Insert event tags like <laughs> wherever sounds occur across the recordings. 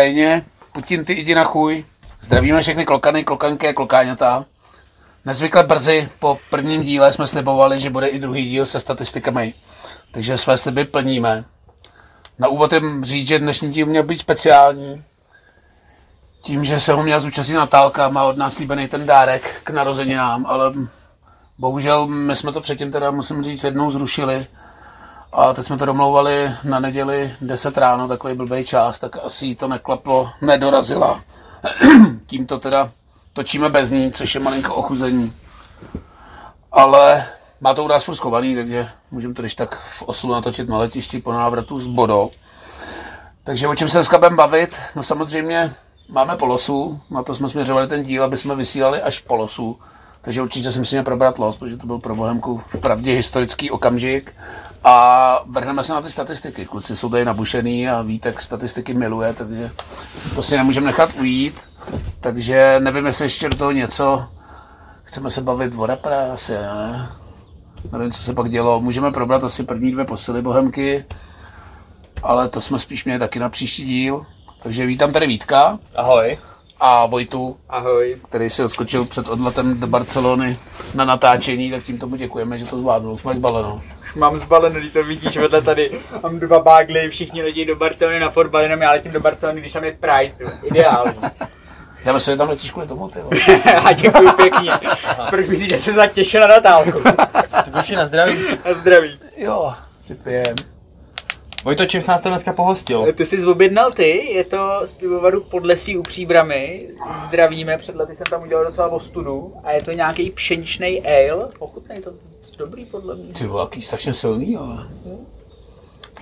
Ukrajině, Putin ty jdi na chuj. Zdravíme všechny klokany, klokanky a klokáňata. Nezvykle brzy po prvním díle jsme slibovali, že bude i druhý díl se statistikami. Takže své sliby plníme. Na úvod jim říct, že dnešní díl měl být speciální. Tím, že se ho měla zúčastnit Natálka, má od nás líbený ten dárek k narozeninám, ale bohužel my jsme to předtím teda, musím říct, jednou zrušili. A teď jsme to domlouvali na neděli 10 ráno, takový blbý čas, tak asi jí to neklaplo, nedorazila. <clears throat> Tímto teda točíme bez ní, což je malinko ochuzení. Ale má to u nás takže můžeme to když tak v Oslu natočit na letišti po návratu z Bodo. Takže o čem se dneska budeme bavit? No samozřejmě máme polosu, na to jsme směřovali ten díl, aby jsme vysílali až polosu. Takže určitě si musíme probrat los, protože to byl pro Bohemku v pravdě historický okamžik. A vrhneme se na ty statistiky. Kluci jsou tady nabušený a Vítek statistiky miluje, takže to si nemůžeme nechat ujít. Takže nevím, jestli ještě do toho něco chceme se bavit o repre, asi ne. Nevím, co se pak dělo. Můžeme probrat asi první dvě posily Bohemky, ale to jsme spíš měli taky na příští díl. Takže vítám tady Vítka. Ahoj. A Vojtu. Ahoj. Který si odskočil před odletem do Barcelony na natáčení, tak tím tomu děkujeme, že to zvládnul. Už máš baleno. Už mám zbaleno, když to vidíš vedle tady. Mám dva bágly, všichni letí do Barcelony na fotbal, jenom já letím do Barcelony, když tam je Pride. Ideální. <laughs> Já myslím, že tam letíš kvůli tomu, ty A <laughs> děkuji pěkně. Proč myslíš, že se <laughs> tak těšil na Natálku? Už na zdraví. Na zdraví. Jo, připijem. Vojto, čím jsi nás to dneska pohostil? Ty jsi objednal ty, je to z pivovaru Podlesí u Příbramy. Zdravíme, před lety jsem tam udělal docela ostudu a je to nějaký pšeničný ale. Ochutnej je to dobrý podle mě. Ty vole, jaký strašně silný, ale.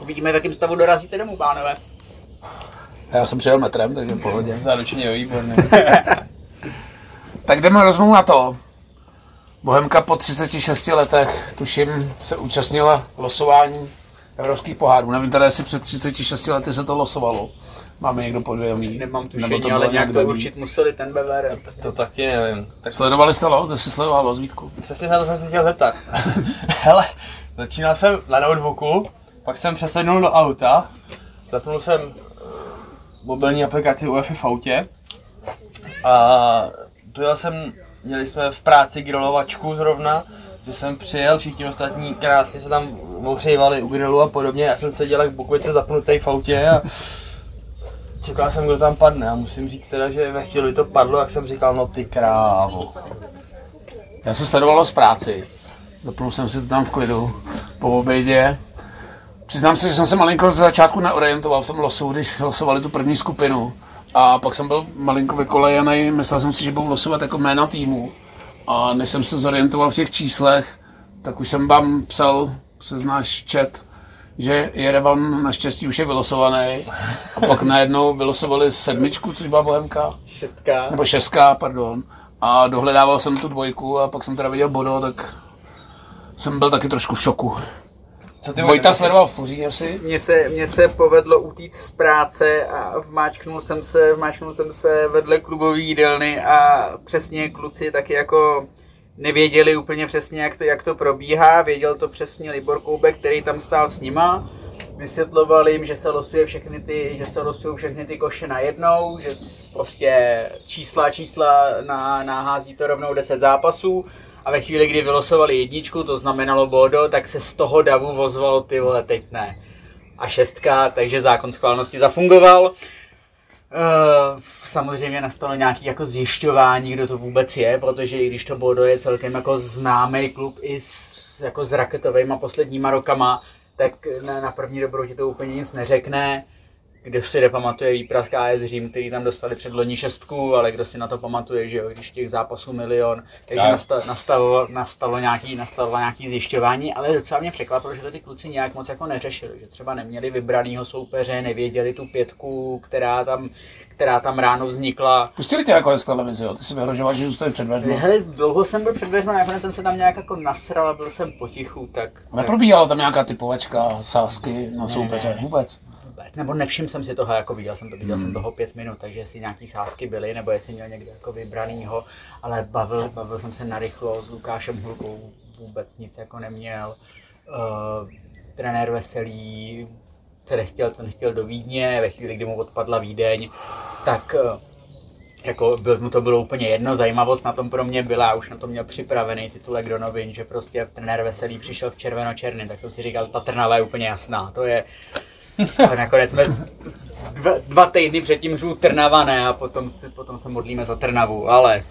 Uvidíme, v jakém stavu dorazíte domů, pánové. Já jsem přijel metrem, takže v pohodě. <laughs> Záručeně jo, výborně. <laughs> Tak jdeme rozmou na to. Bohemka po 36 letech, tuším, se účastnila losování evropských pohárů. Nevím teda, jestli před 36 lety se to losovalo. Máme někdo podvědomí? Nemám Nebo tušení, to ale nějak to určit museli ten Bever. To taky nevím. Tak Sledovali jste lo? Ty jsi sledoval los, Vítku? přesně na to jsem se chtěl zeptat. <laughs> Hele, začínal jsem na notebooku, pak jsem přesednul do auta, zapnul jsem eh, mobilní aplikaci UEFI v autě a dojel jsem, měli jsme v práci grilovačku zrovna, že jsem přijel, všichni ostatní krásně se tam ohřejvali u grilu a podobně, já jsem seděl jak bukvice zapnutý v autě a čekal jsem, kdo tam padne a musím říct teda, že ve chvíli, to padlo, jak jsem říkal, no ty krávo. Já jsem sledoval z práci. Zapnul jsem si to tam v klidu po obědě. Přiznám se, že jsem se malinko ze začátku neorientoval v tom losu, když losovali tu první skupinu. A pak jsem byl malinko vykolejený, myslel jsem si, že budou losovat jako jména týmu. A než jsem se zorientoval v těch číslech, tak už jsem vám psal, se znáš chat, že Jerevan naštěstí už je vylosovaný. A pak najednou vylosovali sedmičku, což byla Bohemka Šestka. nebo šestka, pardon. A dohledával jsem tu dvojku a pak jsem teda viděl Bodo, tak jsem byl taky trošku v šoku. Co ty Vojta sledoval v Fuříněvsi. Mně se, mně se povedlo utíct z práce a vmáčknul jsem se, vmáčknul jsem se vedle klubové jídelny a přesně kluci taky jako nevěděli úplně přesně, jak to, jak to probíhá. Věděl to přesně Libor Koubek, který tam stál s nima. Vysvětloval jim, že se losuje všechny ty, že se losují všechny ty koše najednou, že prostě čísla, čísla na, nahází to rovnou 10 zápasů. A ve chvíli, kdy vylosovali jedničku, to znamenalo Bodo, tak se z toho davu vozvalo ty vole, teď ne. A šestka, takže zákon schválnosti zafungoval. Uh, samozřejmě nastalo nějaké jako zjišťování, kdo to vůbec je, protože i když to Bodo je celkem jako známý klub i s, jako s raketovými posledníma rokama, tak na, na první dobrou ti to úplně nic neřekne. Kdo si nepamatuje výprask AS Řím, který tam dostali před loni šestku, ale kdo si na to pamatuje, že jo, když těch zápasů milion, takže Tak. nastalo, nastalo, nastalo, nějaký, nastalo nějaký zjišťování, ale docela mě překvapilo, že to ty kluci nějak moc jako neřešili, že třeba neměli vybranýho soupeře, nevěděli tu pětku, která tam, která tam ráno vznikla. Pustili tě nakonec televizi, jo? Ty si vyhrožoval, že zůstane před dveřmi. Hele, dlouho jsem byl před dveřmi, nakonec jsem se tam nějak jako nasral a byl jsem potichu, tak... Neprobíhala tam nějaká typovačka, sásky na soupeře, ne. Vůbec, nebo nevšiml jsem si toho, jako viděl jsem to, viděl Hmm. jsem toho pět minut, takže jestli nějaký sázky byly, nebo jestli měl někde jako vybranýho, ale bavil, bavil jsem se narychlo s Lukášem Hulkou, vůbec nic jako neměl. Uh, trenér Veselý, ten chtěl, ten chtěl do Vídně, ve chvíli, kdy mu odpadla Vídeň, tak eh, jako byl, mu to bylo úplně jedno, zajímavost na tom pro mě byla, už na to měl připravený titulek do novin, že prostě trenér Veselý přišel v červeno-černém, tak jsem si říkal, ta Trnava je úplně jasná, to je, a nakonec jsme dva, dva týdny předtím hřů Trnava ne a potom, si, potom se modlíme za Trnavu, ale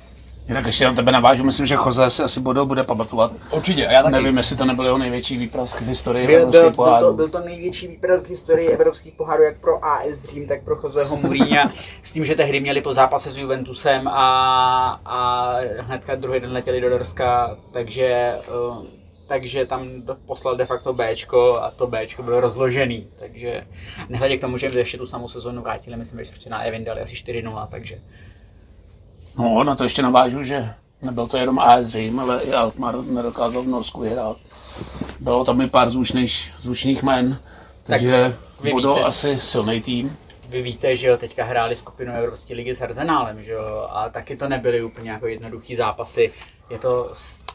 Jinak ještě na tebe navážu, myslím, že Jose si asi Bodo bude pamatovat. Určitě, já taky. Nevím, jestli to nebyl jeho největší výprask v historii byl, byl, evropských byl, to, pohárů. byl to největší výprask v historii evropských pohárů, jak pro AS Řím, tak pro Joseho Mourinha, <laughs> s tím, že tehdy měli po zápase s Juventusem a, a hnedka druhý den letěli do Dorska, takže, eh, takže tam poslal de facto Bčko a to Bčko bylo rozložený, takže nehledě k tomu, že ještě tu samou sezónu vrátili, myslím, že na Evin dali asi 4-0, takže No, na to ještě navážu, že nebyl to jenom AS Řím, ale i Alkmaar nedokázal v Norsku vyhrát. Bylo tam i pár zvučných, zvučných men, takže Bodo víte. asi silný tým. vy víte, že jo, teďka hráli skupinu Evropské ligy s Arsenálem, že jo, a taky to nebyly úplně jako jednoduchý zápasy. Je to,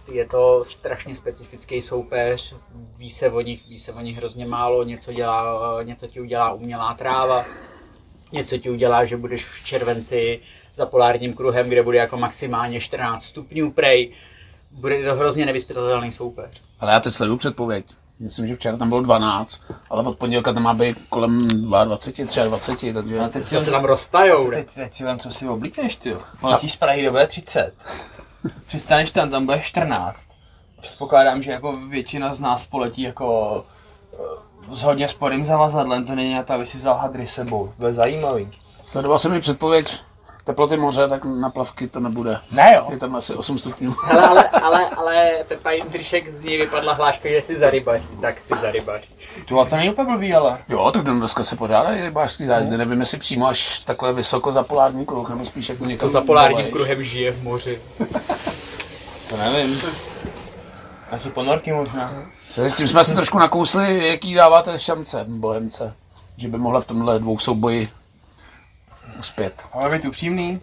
je to strašně specifický soupeř, ví se o nich, ví se o nich hrozně málo, něco, dělá, něco ti udělá umělá tráva, něco ti udělá, že budeš v červenci za polárním kruhem, kde bude jako maximálně 14 stupňů prej. Bude to hrozně nevyspytatelný soupeř. Ale já teď sleduju předpověď. Myslím, že včera tam bylo 12, ale od pondělka tam má být kolem 22, 23, takže A teď si tam roztajou, ne? Teď, teď si vem, co si oblíkneš, ty. Letíš z Prahy do B30. Přistaneš tam, tam bude 14. Předpokládám, že jako většina z nás poletí jako eh, s hodně sporým zavazadlem, to není na to, aby si vzal hadry sebou. To bude zajímavý. sledoval jsem i předpověď teploty moře, tak na plavky to nebude. Ne jo. Je tam asi 8 stupňů. <laughs> Hele, ale, ale, ale Pepa Jindřišek z ní vypadla hláška, že si zarybaš, tak si zarybaš. Tu a to není úplně blbý, ale. Jo, tak do dneska se pořádají rybářský zájezdy. Nevím, jestli přímo až takhle vysoko za polární kruh, nebo spíš jako To někam za polárním dolejš. kruhem žije v moři. <laughs> To nevím. Asi ponorky možná. Tím jsme se trošku nakousli, jaký dáváte šance Bohemce, že by mohla v tomhle dvou souboji uspět. Ale být upřímný,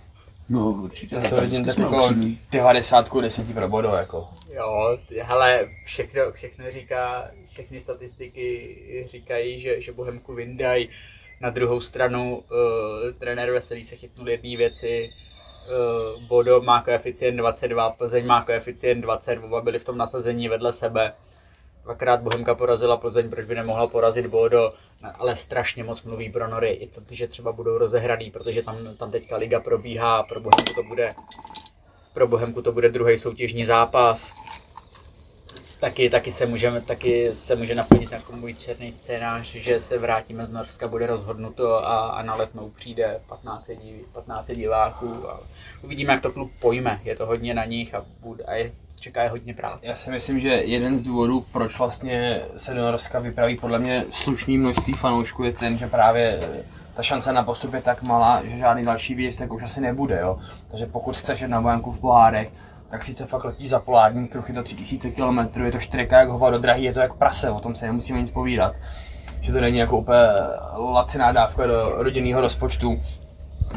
No určitě. já to tak vidím tak jako upřímní. 90 10 pro bodo, jako. Jo, hele, všechno, všechno říká, všechny statistiky říkají, že, že Bohemku vyndají. Na druhou stranu uh, trenér Veselý se chytnul jedné věci, uh, Bodo má koeficient 22, Plzeň má koeficient 20, oba byli v tom nasazení vedle sebe. Dvakrát Bohemka porazila Plzeň, proč by nemohla porazit Bodo, ale strašně moc mluví pro Nory, i to, že třeba budou rozehraný, protože tam, tam teďka liga probíhá, pro Bohemku to bude pro Bohemku to bude druhý soutěžní zápas. Taky, taky, se můžeme, taky se může naplnit jako můj černý scénář, že se vrátíme z Norska, bude rozhodnuto a, a na letnou přijde 15, div, 15 diváků. A uvidíme, jak to klub pojme. Je to hodně na nich a, bude, a je, čeká je hodně práce. Já si myslím, že jeden z důvodů, proč vlastně se do Norska vypraví podle mě slušný množství fanoušků, je ten, že právě eh, ta šance na postup je tak malá, že žádný další výjezd už asi nebude. Jo? Takže pokud chceš jet na vojenku v Pohárech, tak sice fakt letíš za polární kruh, to 3000 km, je to čtyřka jak hovado drahý, je to jak prase, o tom se nemusíme nic povídat. Že to není jako úplně laciná dávka do rodinného rozpočtu,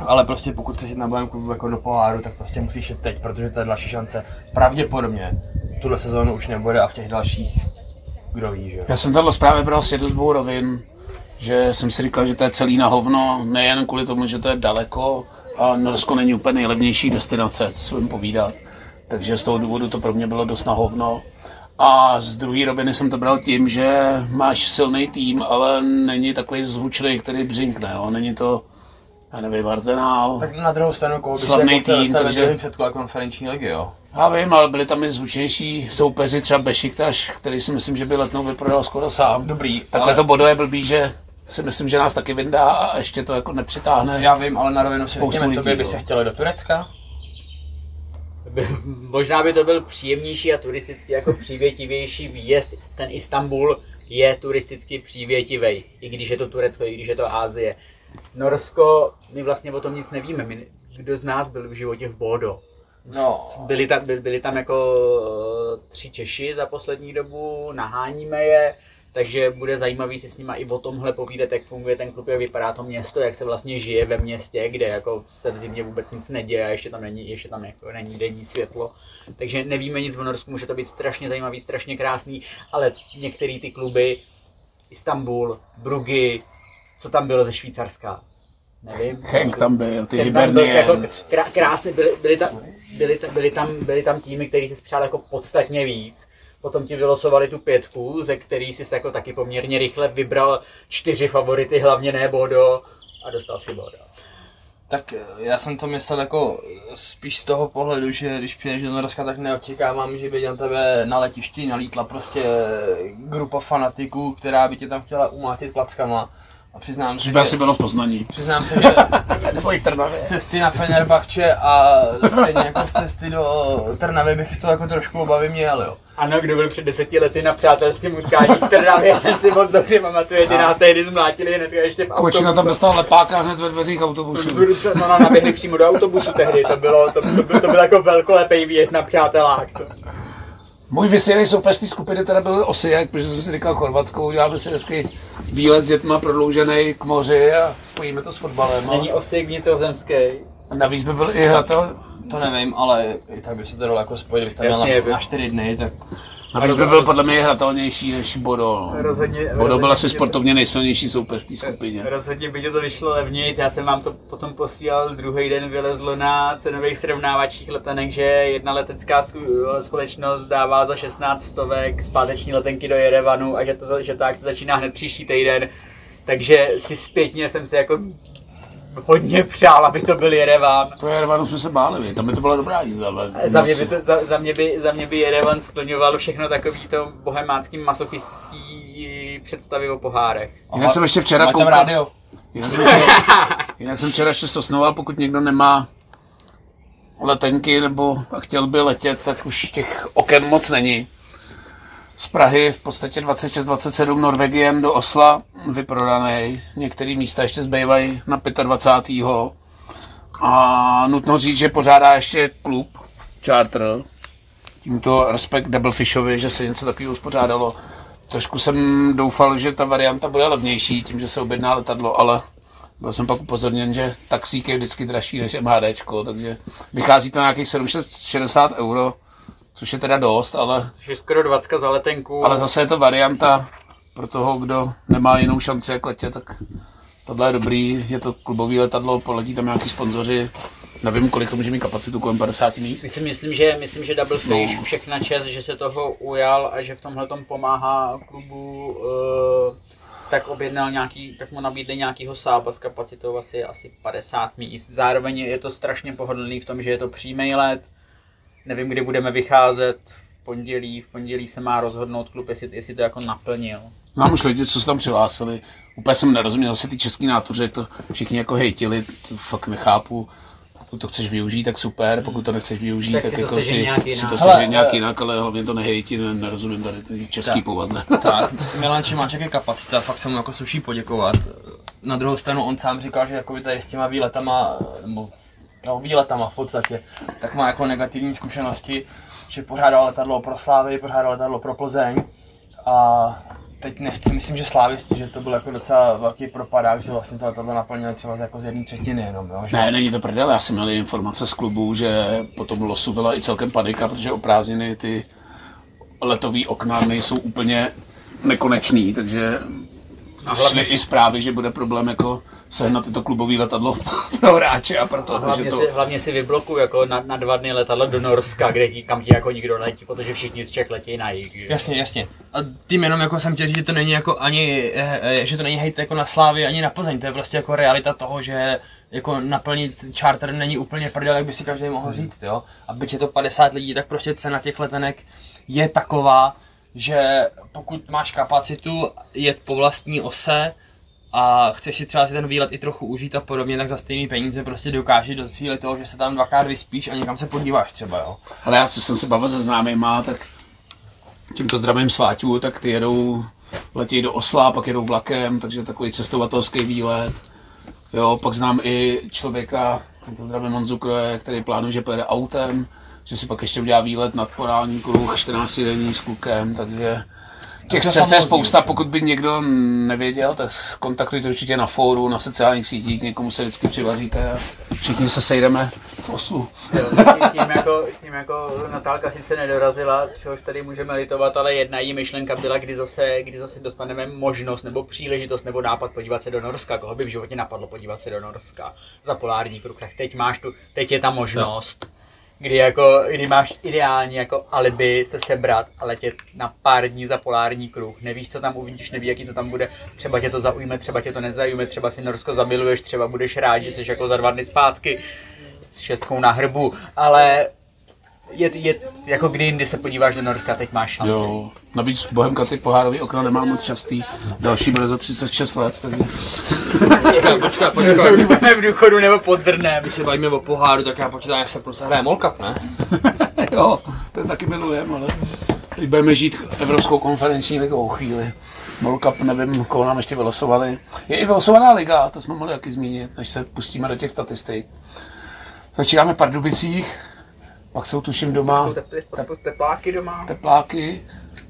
ale prostě pokud chceš jít na bojenku jako do poháru, tak prostě musíš jít teď, protože ta další šance pravděpodobně tuhle sezónu už nebude a v těch dalších, kdo ví, že. Já jsem tato zprávě bral jednu z dvou rovin, že jsem si říkal, že to je celý na hovno, nejen kvůli tomu, že to je daleko, a Norsko není úplně nejlevnější destinace, co si povídat. Takže z toho důvodu to pro mě bylo dost na hovno. A z druhé roviny jsem to bral tím, že máš silný tým, ale není takový zvučný, který břinkne. Jo. Není to, já nevím, Arsenal. Tak na druhou stranu, se Slavný jako tým, takže- předkola konferenční ligy, jo. Já vím, ale byli tam i zvučnější soupeři, třeba Bešiktaš, který si myslím, že by letnou vyprodal skoro sám. Dobrý, Takhle ale to bodo je blbý, že si myslím, že nás taky vyndá a ještě to jako nepřitáhne. já vím, ale na rovinu si řekněme, tobě by se chtělo do Turecka? <laughs> Možná by to byl příjemnější a turisticky jako přívětivější výjezd. Ten Istanbul je turisticky přívětivý, i když je to Turecko, i když je to Ázie. Norsko, my vlastně o tom nic nevíme. My, kdo z nás byl v životě v Bodo? No, Byli tam, byli, byli tam jako eh, tři Češi za poslední dobu, naháníme je, takže bude zajímavý si s nima i o tomhle povídat, jak funguje ten klub, jak vypadá to město, jak se vlastně žije ve městě, kde jako se v zimě vůbec nic neděje a ještě tam není, ještě tam jako není denní světlo. Takže nevíme nic o Norsku, může to být strašně zajímavý, strašně krásný, ale některé ty kluby, Istanbul, Brugy, co tam bylo ze Švýcarska? Nevím. <laughs> Henk tam byl, ty jako Hibernians. krá, krásně, byly, byly, tam, byly, byly, tam, byly tam týmy, který si spřál jako podstatně víc. Potom ti vylosovali tu pětku, ze který si jako taky poměrně rychle vybral čtyři favority, hlavně ne Bodo, a dostal si Bodo. Tak eh, já jsem to myslel jako spíš z toho pohledu, že když přijdeš do Norska, tak neočekávám, že by na tebe na letišti nalítla prostě grupa fanatiků, která by tě tam chtěla umlátit klackama. A přiznám se, Že asi bylo v Poznaní. přiznám se, <laughs> že Trnavě. z cesty na Fenerbahče a stejně jako z cesty do Trnavy bych z toho jako trošku obavy měl, jo. Ano, kdo byl před deseti lety na přátelském utkání v Trnavě, <laughs> ten si moc dobře pamatuje, ty nás tehdy zmlátili hned ještě v Kočina tam dostal lepáka hned ve dveřích autobusu. No, no, naběhli přímo do autobusu tehdy, to bylo, to, to, byl, to byl jako velkolepý výjezd na přátelák. To. Můj vysílený soupeř té skupiny teda byl Osijek, protože jsem si říkal Chorvatsko, uděláme si hezky výlet s dětma prodloužený k moři a spojíme to s fotbalem. A Není osik vnitrozemský. a navíc by byl i hratel, To nevím, ale i tak by se to dalo jako spojit, když tam na, na 4 dny, tak navíc by byl podle mě hratelnější než Bodo. Rozhodně- Bodo byl asi sportovně nejsilnější soupeř v té skupině. Rozhodně by to vyšlo levněji, já jsem vám to potom posílal, druhý den vylezlo na cenových srovnávačích letenek, že jedna letecká společnost dává za 16 stovek zpáteční letenky do Jerevanu a že, to, že ta akce začíná hned příští týden. Takže si zpětně jsem si jako hodně přál, aby to byl Jerevan. To je Ervanu jsme se báli, vy. tam by to byla dobrá jízda. ale Za mě, by to, za, za, mě by, za mě by Jerevan splňoval všechno takový to bohemánský masochistický představy o pohárech. Jinak jsem ještě včera koukal, rádio. jinak jsem, včera, jinak jsem včera ještě sosnoval, pokud někdo nemá letenky nebo a chtěl by letět, tak už těch oken moc není. Z Prahy v podstatě 26-27 Norvegien do Osla vyprodaný. Některé místa ještě zbývají na 25. A nutno říct, že pořádá ještě klub Charter. Tímto respekt Doublefishovi, že se něco takového uspořádalo. Trošku jsem doufal, že ta varianta bude levnější, tím, že se objedná letadlo, ale byl jsem pak upozorněn, že taxík je vždycky dražší než MHDčko, takže vychází to na nějakých 760 euro, což je teda dost, ale, Což je skoro 20 za letenku. ale zase je to varianta pro toho, kdo nemá jinou šanci jak letět, tak tohle je dobrý, je to klubový letadlo, poletí tam nějaký sponzoři, nevím, kolik to může mít kapacitu, kolem 50 míst. Si myslím, že, myslím, že Double Fish No. všechna čest, že se toho ujal a že v tomhle pomáhá klubu, uh, tak objednal nějaký, tak mu nabídli nějakýho sába s kapacitou asi, asi 50 míst. Zároveň je to strašně pohodlný v tom, že je to přímý let. Nevím, kdy budeme vycházet v pondělí. V pondělí se má rozhodnout klub, jestli, jestli to jako naplnil. Znám už lidi, co se tam přihlásili. Úplně jsem nerozuměl se ty český nátuře, jak to všichni jako hejtili, to fakt nechápu. Pokud to chceš využít, tak super, pokud to nechceš využít, Tak tak, si to jako si, nějak si jinak. to sežeň nějak eh, jinak, ale hlavně to nehejti, ne, nerozumím tady ty český Tak. povaze. <laughs> Tak, <laughs> Milan Čimáček je kapacita, fakt se mu jako sluší poděkovat. Na druhou stranu on sám říkal, že jako tady s těma výletama, nebo no, výletama v podstatě, tak má jako negativní zkušenosti, že pořádal letadlo pro Slávy, pořádal letadlo pro Plzeň. A teď nechci, myslím, že Slávisti, že to byl jako docela velký propadák, že vlastně to letadlo naplnili třeba jako z jedné třetiny jenom, jo, že Ne, není to prdel, já jsem měl informace z klubu, že po tom losu byla i celkem panika, protože o prázdniny ty letový okna nejsou úplně nekonečný, takže A šly hlavně i zprávy, že bude problém jako sehnat tyto klubové letadlo <laughs> pro hráče a proto, takže Hlavně, to... si, hlavně si vyblokuj jako na, na dva dny letadlo do Norska, kde ti, kam ti jako nikdo letí, protože všichni z Čech letí na jich. Že? Jasně, jasně. A tím jenom jako jsem chtěl říct, že to není jako ani, eh, eh, že to není hejt jako na Slávy, ani na Plzeň, to je prostě jako realita toho, že jako naplnit charter není úplně prdel, jak by si každý mohl říct, jo. A byť je to 50 lidí, tak prostě cena těch letenek je taková, že pokud máš kapacitu jet po vlastní ose a chceš si třeba si ten výlet i trochu užít a podobně, tak za stejný peníze prostě dokážeš docílit toho, že se tam dvakrát vyspíš a někam se podíváš třeba, jo. Ale já, co jsem se bavil se známýma, tak tímto zdravím sváťů, tak ty jedou, letějí do Osla, pak jedou vlakem, takže takový cestovatelský výlet. Jo, pak znám i člověka, tímto zdravím Honzu který plánuje, že pojede autem, že si pak ještě udělá výlet nad Porální kruh 14 denní s klukem, takže těch cest je spousta, pokud by někdo nevěděl, tak kontaktujte určitě na fóru, na sociálních sítích, někomu se vždycky přivaříte a všichni se sejdeme v Oslu. Jo, tím, tím, jako, tím jako Natálka sice nedorazila, čehož tady můžeme litovat, ale jedna její myšlenka byla, kdy zase, kdy zase dostaneme možnost nebo příležitost nebo nápad podívat se do Norska. Koho by v životě napadlo podívat se do Norska za polární kruh, tak teď máš tu, teď je ta možnost. Kdy, jako, kdy máš ideální jako alibi se sebrat a letět na pár dní za polární kruh. Nevíš, co tam uvidíš, nevíš, jaký to tam bude. Třeba tě to zaujme, třeba tě to nezajme, třeba si Norsko zamiluješ, třeba budeš rád, že jsi jako za dva dny zpátky s šestkou na hrbu, ale je, je jako kdy jindy se podíváš do Norska, teď máš šanci. Jo, navíc Bohemka ty pohárový okna nemá moc častý, další bude za 36 let, takže počkej, počkej. Budeme v důchodu nebo pod drnem. Když se bavíme o poháru, tak já počítám, že se prostě hraje Mall Cup, ne? <laughs> jo, ten taky milujem, ale teď budeme žít Evropskou konferenční ligou chvíli. World Cup, nevím, koho nám ještě vylosovali. Je i vylosovaná liga, to jsme mohli taky zmínit, než se pustíme do těch statistik. Začínáme v Pardubicích, pak jsou tuším doma Jsou tepl, tepl, tepláky doma. tepláky.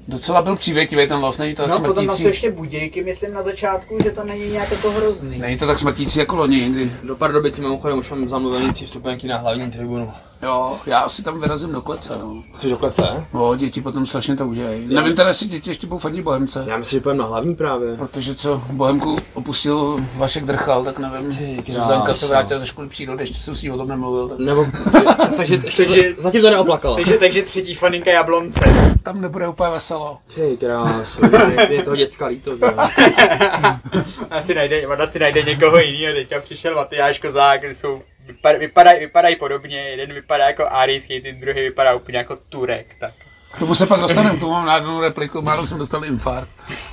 Docela byl přívětivý ten los, není to tak No potom na to smrtící. ještě budějky, myslím na začátku, že to není nějak jako hrozný. Není to tak smrtící jako loni, kdy Do Pardubic mimochodem už mám zamluvený tři stupenky na hlavní tribunu. Jo, já si tam vyrazím do klece, no. Což do klece? No, děti potom strašně to udělají. Nevím teda, jestli děti ještě budou fandit Bohemce. Já myslím, že půjdeme na hlavní právě. Protože co Bohemku opustil Vašek Drchal, tak nevím. Zuzanka se vrátila ze školy přírody, ještě jsem s ní o tom nemluvil. Tak Nebo, <laughs> takže ještě <laughs> Takže- zatím to neoplakala. Takže, takže třetí faninka Jablonce. tam nebude úplně veselo. Ty krásu, je toho děcka líto. <laughs> Asi najde, ona si najde někoho jiného, teďka přišel Matyáš Kozák, jsou, vypadají, vypadají, vypadají podobně, jeden vypadá jako árijský, ten druhý vypadá úplně jako Turek, tak. K tomu se pak dostaneme, k tomu mám nádhernou repliku, málo jsem dostal infarkt.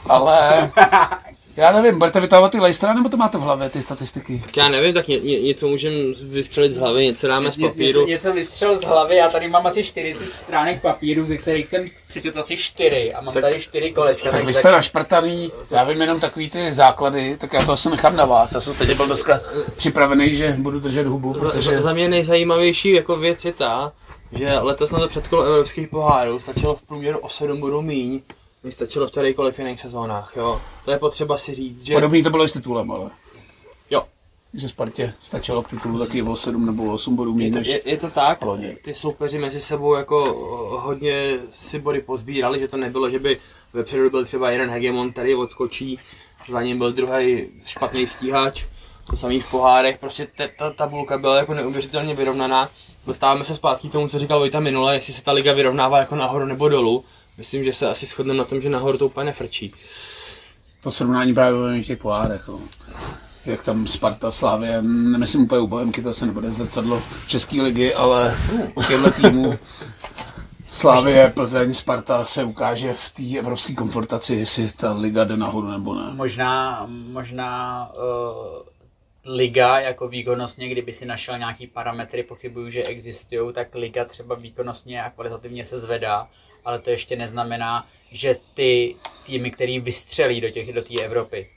Ale <laughs> já nevím, budete vytahovat ty lejstra, nebo to máte v hlavě, ty statistiky? Tak já nevím, tak ně, ně, něco můžeme vystřelit z hlavy, něco dáme z Ně- papíru. Něco, něco vystřel z hlavy, já tady mám asi 40 stránek papíru, ze kterých jsem přečetl asi 4 a mám Tak- tady 4 kolečka. Tak vy jste našprtaný, já vím jenom takový ty základy, tak já to asi nechám na vás. Já jsem teď byl dneska připravený, že budu držet hubu, Za, protože za, za mě nejzajímavější jako věc je ta, že letos na to předkolo evropských pohárů stačilo v průměru o 7 bodů míň, než stačilo v kterýkoliv jiných sezónách, jo. To je potřeba si říct, že... podobný to bylo i s titulem, ale. Jo. Že Spartě stačilo k titulu taky o 7 nebo o 8 bodů Je méně než... je, je to tak, loni. ty soupeři mezi sebou jako o, hodně si body pozbírali, že to nebylo, že by vepředu byl třeba jeden hegemon, který odskočí, za ním byl druhý špatný stíhač, to samý v pohárech, prostě te, ta tabulka byla jako neuvěřitelně vyrovnaná. Dostáváme se zpátky k tomu, co říkal Vojta minule, jestli se ta liga vyrovnává jako nahoru nebo dolů. Myslím, že se asi shodneme na tom, že nahoru to úplně nefrčí. To srovnání právě ve těch pohárech. No. Jak tam Sparta, Slávě, nemyslím úplně u Bohemky, to se nebude zrcadlo České ligy, ale u těchto týmů Slávě, Plzeň, Sparta se ukáže v té evropské konfrontaci, jestli ta liga jde nahoru nebo ne. Možná, možná uh, liga jako výkonnostně, kdyby si našel nějaký parametry, pochybuju, že existují, tak liga třeba výkonnostně a kvalitativně se zvedá, ale to ještě neznamená, že ty týmy, který vystřelí do těch do té Evropy,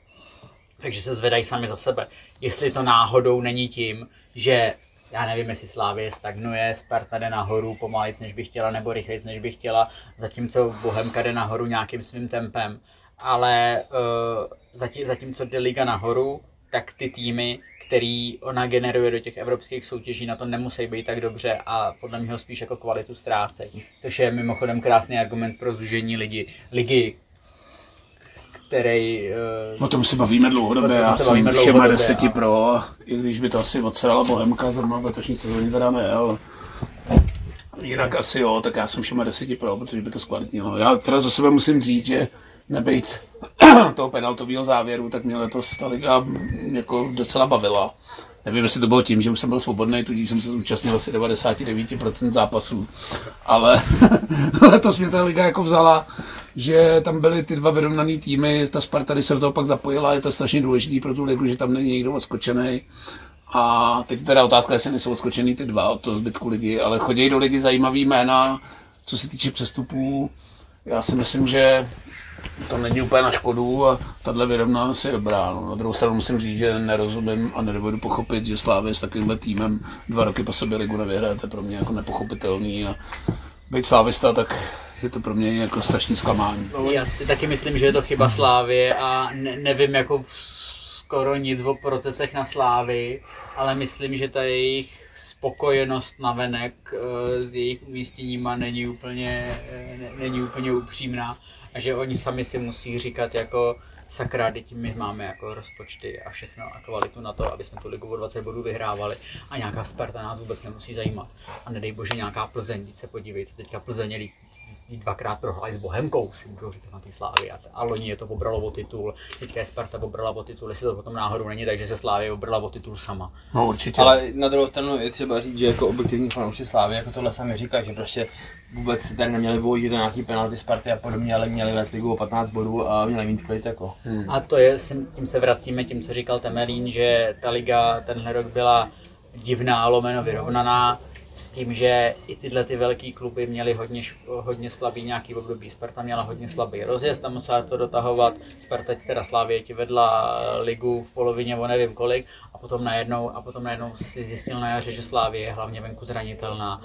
takže se zvedají sami za sebe. Jestli to náhodou není tím, že já nevím, jestli Slávě stagnuje, Sparta jde nahoru pomalejc, než by chtěla, nebo rychlejc, než by chtěla, zatímco Bohemka jde nahoru nějakým svým tempem. Ale uh, zatím, zatímco jde Liga nahoru, tak ty týmy, který ona generuje do těch evropských soutěží, na to nemusí být tak dobře a podle mě ho spíš jako kvalitu ztrácejí. Což je mimochodem krásný argument pro zužení lidi, ligy, který... Uh, O tom se bavíme dlouhodobě, já se jsem všema deseti a- pro, i když by to asi odsrala Bohemka, zrovna v letošní sezóně teda ne, ale jinak asi jo, tak já jsem všema deseti pro, protože by to zkvalitnilo. Já teda za sebe musím říct, že nebejt toho penaltového závěru, tak mě letos ta liga jako docela bavila. Nevím, jestli to bylo tím, že už jsem byl svobodný, tudíž jsem se zúčastnil asi 99% zápasů. Ale <laughs> letos mě ta liga jako vzala, že tam byly ty dva vyrovnaný týmy, ta Sparta, když se do toho pak zapojila, je to strašně důležité pro tu ligu, že tam není nikdo odskočený. A teď teda otázka, jestli nejsou odskočený ty dva od toho zbytku ligy, ale chodí do ligy zajímavý jména, co se týče přestupů. Já si myslím, že to není úplně na škodu a tahle vyrovnanost je dobrá. No. Na druhou stranu musím říct, že nerozumím a nedovedu pochopit, že Slávě s takovýmhle týmem dva roky po sobě ligu nevyhraje, to je pro mě jako nepochopitelný a být slávista, tak je to pro mě jako strašný zklamání. Já si taky myslím, že je to chyba Slávy a ne, nevím jako skoro nic o procesech na Slávy, ale myslím, že ta jejich spokojenost navenek eh, s jejich umístěníma není úplně, eh, ne, není úplně upřímná a že oni sami si musí říkat jako sakra, teď my máme jako rozpočty a všechno a kvalitu na to, aby jsme tu ligu o 20 bodů vyhrávali a nějaká Sparta nás vůbec nemusí zajímat. A nedej bože nějaká Plzeň, se podívejte, teďka Plzeň je dvakrát prohráli s Bohemkou, si můžu říkat na té Slávy. A, a loni je to obralo o titul, teďka je Sparta obrala o titul, jestli to potom náhodou není, takže se Slávy obrala o titul sama. No určitě. Ale na druhou stranu je třeba říct, že jako objektivní fanoušci Slávy jako tohle sami říkají, že prostě vůbec si tady neměli vodit do nějaký penalty Sparty a podobně, ale měli vést ligu o 15 bodů a měli mít klid jako. Hmm. A to je, tím se vracíme tím, co říkal Temelín, že ta liga tenhle rok byla divná, lomeno vyrovnaná s tím, že i tyhle ty velké kluby měly hodně, hodně slabý nějaký období. Sparta měla hodně slabý rozjezd, tam musela to dotahovat. Sparta teda Slávě ti vedla ligu v polovině o nevím kolik a potom najednou, a potom najednou si zjistil na jaře, že Slávě je hlavně venku zranitelná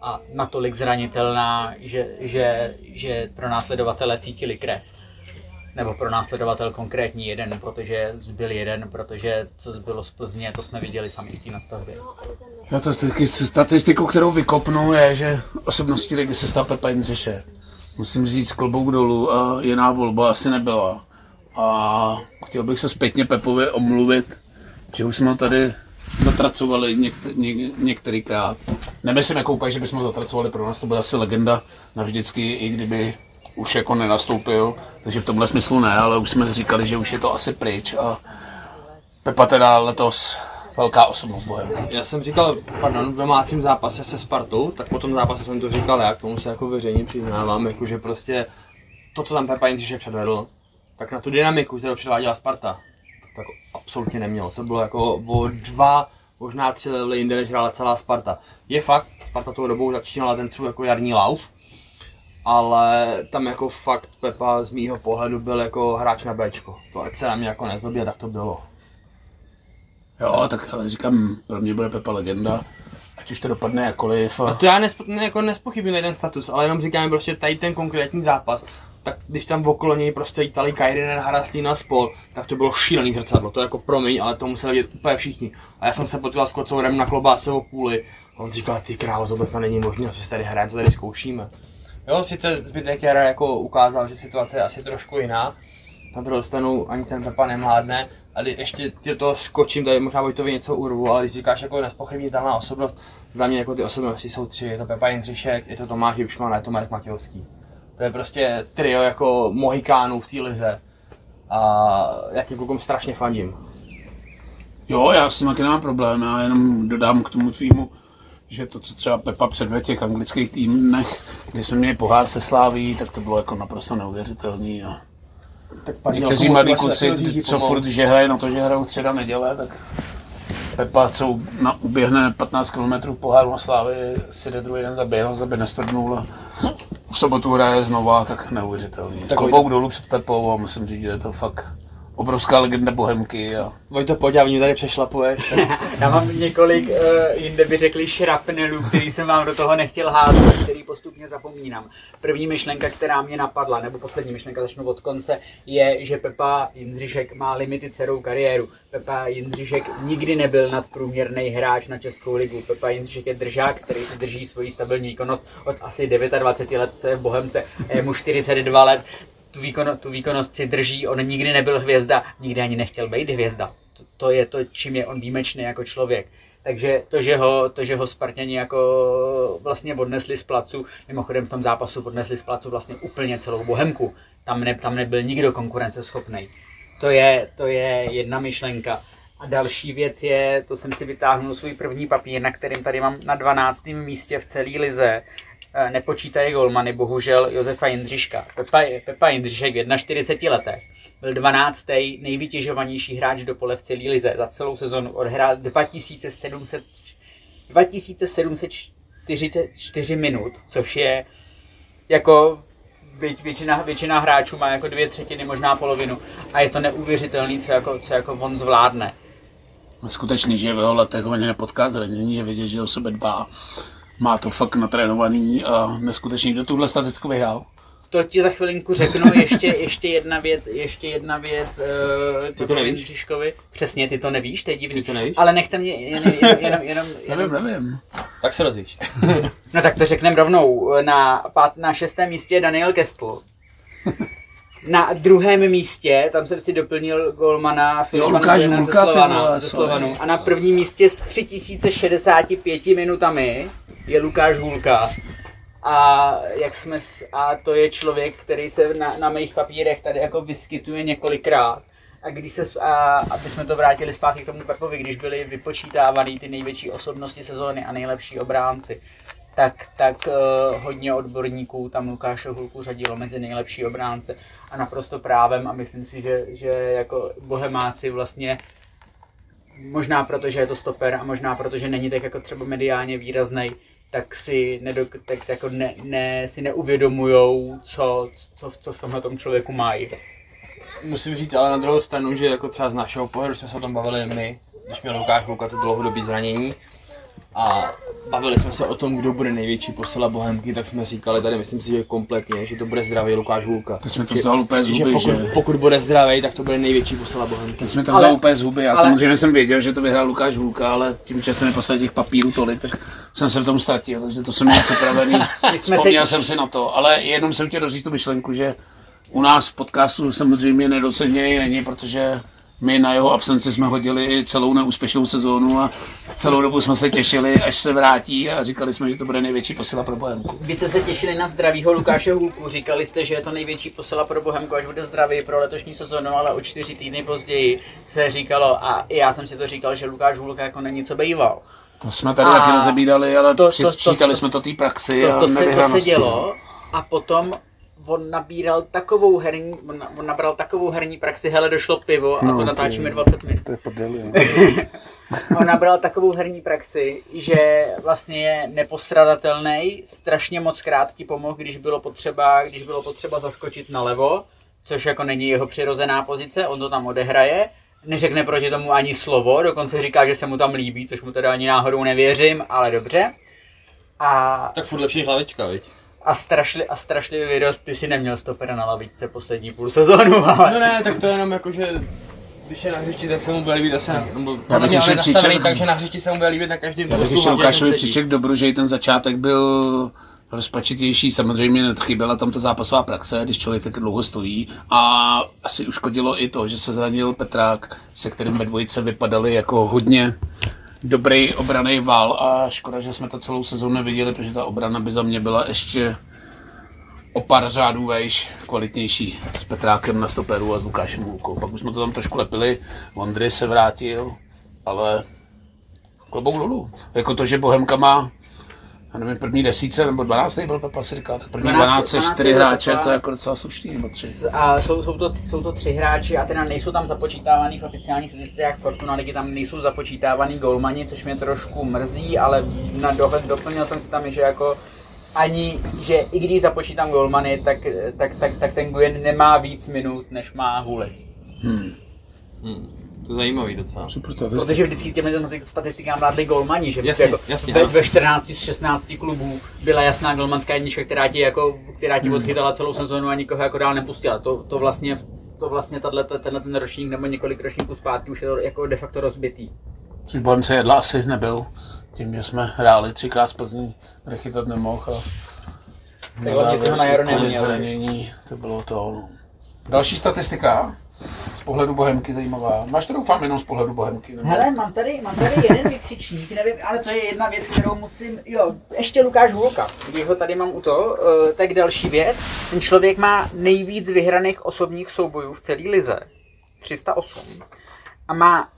a natolik zranitelná, že, že, že pro následovatele cítili krev nebo pro následovatel konkrétní jeden, protože zbyl jeden, protože co zbylo z Plzně, to jsme viděli sami v té nastavbě. Já to taky statistiku, kterou vykopnu, je, že osobností ligy se stal Pepa Jindřišek. Musím říct klobouk dolů a jiná volba asi nebyla. A chtěl bych se zpětně Pepovi omluvit, že už jsme ho tady zatracovali něk, něk, některýkrát. Nemyslím jako že bychom ho zatracovali, pro nás to byla asi legenda navždycky, i kdyby už jako nenastoupil, takže v tomhle smyslu ne, ale už jsme říkali, že už je to asi pryč a Pepa teda letos velká osobnost bohem. Já jsem říkal, pardon, v domácím zápase se Spartou, tak po tom zápase jsem to říkal já, k tomu se jako veřejně přiznávám, jako že prostě to, co tam Pepa Jindřišek předvedl, tak na tu dynamiku, kterou předváděla Sparta, tak absolutně nemělo. To bylo jako o dva, možná tři levely jinde, než hrála celá Sparta. Je fakt, Sparta tou dobou začínala ten svůj jako jarní lauf, ale tam jako fakt Pepa z mýho pohledu byl jako hráč na Bčko. To ať se na mě jako nezlobí, tak to bylo. Jo, tak ale říkám, pro mě bude Pepa legenda, ať už to dopadne jakkoliv. A... a to já nespo, ne, jako nespochybím ten status, ale jenom říkám prostě tady ten konkrétní zápas, tak když tam okolo něj prostě lítali Kairinen, Haraslín a spol, tak to bylo šílený zrcadlo, to jako promiň, ale to museli vidět úplně všichni. A já jsem se potkal s kocourem na klobáse o půli, a on říkal, ty krávo, tohle snad není možné, co si tady hrajeme, co tady zkoušíme. Jo, sice zbytek jara jako ukázal, že situace je asi trošku jiná, na druhou stranu ani ten Pepa nemládne. A ještě tě to skočím, tady možná Vojtovi něco urvu, ale když říkáš jako nespochybnitelná osobnost, za mě jako ty osobnosti jsou tři, je to Pepa Jindřišek, je to Tomáš Hipšman a je to Marek Matějovský. To je prostě trio jako mohikánů v té lize. A já tím klukům strašně fandím. Jo, já s tím taky nemám problém, já jenom dodám k tomu tvýmu že to, co třeba Pepa předvedl těch anglických týmech, kdy jsme měli pohár se Sláví, tak to bylo jako naprosto neuvěřitelný. A tak někteří mladí kluci, co furt, že hrají na to, že hrajou středa neděle, tak Pepa, co na, uběhne 15 km poháru na Slávy, si jde druhý den zaběhnout, aby nestvrdnul a v sobotu hraje znova, tak neuvěřitelný. Tak Klobouk dolů před Pepou a musím říct, že je to fakt obrovská legenda Bohemky. A... to pojď, a tady přešlapuješ. <laughs> Já mám několik, uh, jinde by řekli šrapnelů, který jsem vám do toho nechtěl házet, který postupně zapomínám. První myšlenka, která mě napadla, nebo poslední myšlenka, začnu od konce, je, že Pepa Jindřišek má limity celou kariéru. Pepa Jindřišek nikdy nebyl nadprůměrný hráč na Českou ligu. Pepa Jindřišek je držák, který si drží svoji stabilní výkonnost od asi 29 let, co je v Bohemce. Je mu 42 let, tu, výkon, tu výkonnost si drží, on nikdy nebyl hvězda, nikdy ani nechtěl být hvězda. To, to je to, čím je on výjimečný jako člověk. Takže to, že ho, to, že ho Spartěni jako vlastně odnesli z placu, mimochodem v tom zápasu odnesli z placu vlastně úplně celou Bohemku. Tam, ne, tam nebyl nikdo konkurenceschopný. To je, to je jedna myšlenka. A další věc je, to jsem si vytáhnul svůj první papír, na kterým tady mám na 12. místě v celé lize. Eh, nepočítají golmany, bohužel Josefa Jindřiška. Pepa, Pepa Jindřišek v 41 letech byl 12. nejvytěžovanější hráč do pole v celé lize. Za celou sezonu odhrál 2700, 2744 minut, což je jako většina, většina hráčů má jako dvě třetiny, možná polovinu a je to neuvěřitelné, co jako, co jako on zvládne. Skutečný, že v jeho letech ho ani nepotká zranění, je vidět, že o sebe dbá má to fakt natrénovaný a neskutečný. Kdo tuhle statistiku vyhrál? to ti za chvilinku řeknu, <laughs> ještě, ještě jedna věc, ještě jedna věc, uh, Ty to nevíš? Žižkovi. Přesně, ty to nevíš, to je divný. Ty to nevíš? Ale nechte mě jen, jenom, jenom, jenom, jenom, Nevím, nevím. Tak se rozvíš. <laughs> No tak to řekneme rovnou. Na, pát, na šestém místě je Daniel Kestl. Na druhém místě, tam jsem si doplnil golmana Filipa ze. Slovanu. A na prvním místě s 3065 minutami je Lukáš Hulka. A, jak jsme, a to je člověk, který se na, na mých papírech tady jako vyskytuje několikrát. A když se, a, aby jsme to vrátili zpátky k tomu Pepovi, když byly vypočítávány ty největší osobnosti sezóny a nejlepší obránci, tak, tak uh, hodně odborníků tam Lukáše Hulku řadilo mezi nejlepší obránce a naprosto právem a myslím si, že, že jako bohemáci vlastně možná proto, že je to stoper a možná proto, že není tak jako třeba mediálně výrazný, tak si, nedok, tak jako ne, ne, si neuvědomujou, co, co, co v tomhle tom člověku mají. Musím říct ale na druhou stranu, že jako třeba z našeho pohledu jsme se o tom bavili my, když měl Lukáš Hulka to dlouhodobý zranění a bavili jsme se o tom, kdo bude největší posila Bohemky, tak jsme říkali tady, myslím si, že kompletně, že to bude zdravý Lukáš Hulka. Teď jsme to Že- vzal úplně z že huby, pokud, že? pokud bude zdravý, tak to bude největší posila Bohemky. Teď jsme to Ale- vzal úplně z huby. Já ale- samozřejmě jsem věděl, že to vyhrál Lukáš Hulka, ale tím, že jste mi poslali těch papírů tolik, tak jsem se v tom ztratil, takže to jsem měl připravený. <laughs> Vzpomněl se- jsem si na to, ale jenom jsem chtěl doříct tu myšlenku, že u nás v podcastu samozřejmě nedoceněný není, protože my na jeho absenci jsme hodili celou neúspěšnou sezónu a celou dobu jsme se těšili, až se vrátí a říkali jsme, že to bude největší posila pro Bohemku. Vy jste se těšili na zdravýho Lukáše Hulku, říkali jste, že je to největší posila pro Bohemku, až bude zdravý pro letošní sezónu, ale o čtyři týdny později se říkalo, a i já jsem si to říkal, že Lukáš Hulka jako není co býval. To jsme tady A taky rozebírali, ale to- to, to- to- to- jsme to té praxi To, a to, se, to se dělo a potom on nabíral takovou herní, on, on nabral takovou herní praxi, hele došlo pivo a No, to natáčíme je- 20 minut. To je prdel, jo. <laughs> On nabral takovou herní praxi, že vlastně je nepostradatelný, strašně moc krát ti pomohl, když bylo potřeba, když bylo potřeba zaskočit nalevo, což jako není jeho přirozená pozice, on to tam odehraje, neřekne proti tomu ani slovo, dokonce říká, že se mu tam líbí, což mu teda ani náhodou nevěřím, ale dobře. A Tak furt lepší hlavička, viď? A, strašli, a strašlivý vyrost, ty si neměl stopera na lavičce poslední půl sezónu, <laughs> ale... No ne, tak to je jenom jako, že když je na hřišti, tak se mu bude líbit asi na, nebo bych podle mě ještě on je nastavený přičetl- tak, že na hřišti se mu bude líbit na každém Já bych postu ještě Lukášovi přiček dobru, že i ten začátek byl rozpačitější, samozřejmě chyběla tam ta zápasová praxe, když člověk tak dlouho stojí. A asi uškodilo i to, že se zranil Petrák, se kterým ve dvojice vypadali jako hodně dobrý obraný val a škoda, že jsme to celou sezónu neviděli, protože ta obrana by za mě byla ještě o pár řádů vejš, kvalitnější s Petrákem na stoperu a s Lukášem Hulkou. Pak už jsme to tam trošku lepili, Vondry se vrátil, ale klobouk dolů. Jako to, že Bohemka má, já nevím, první desíce nebo 12. byl Pepa si říká, tak první 12, 12, 12 čtyři hráče, to je jako docela slušný, nebo tři. A jsou, jsou, to, jsou to tři hráči a teda nejsou tam započítávaný v oficiálních statistikách Fortuna ligy, tam nejsou započítávaný golmani, což mě trošku mrzí, ale na dohled doplnil jsem si tam, že jako ani, že i když započítám golmany, tak, tak, tak, tak ten Guyen nemá víc minut, než má Hules. Hmm. Hmm, to je zajímavý docela. Super to Protože vždycky těmi statistikám vládli golmani, že Jasně, jako jasně, ve, ve 14 z 16 klubů byla jasná golmanská jednička, která ti, jako, která ti odchytala celou sezónu a nikoho jako dál nepustila. To, to vlastně to vlastně tato, tenhle ten ročník nebo několik ročníků zpátky už je to jako de facto rozbitý. Což Bohemce jedla asi nebyl, tím, že jsme hráli třikrát z Plzní, nechytat nemohl a Tak hlavně si ho na jaro neměl. zranění, to bylo to. no. Další statistika z pohledu Bohemky zajímavá. Máš to doufám jenom z pohledu Bohemky? Nebo? Hele, mám tady, mám tady jeden vykřičník, nevím, ale to je jedna věc, kterou musím, jo, ještě Lukáš Hulka, když ho tady mám u toho, eh, tak další věc, ten člověk má nejvíc vyhraných osobních soubojů v celé lize, 308, a má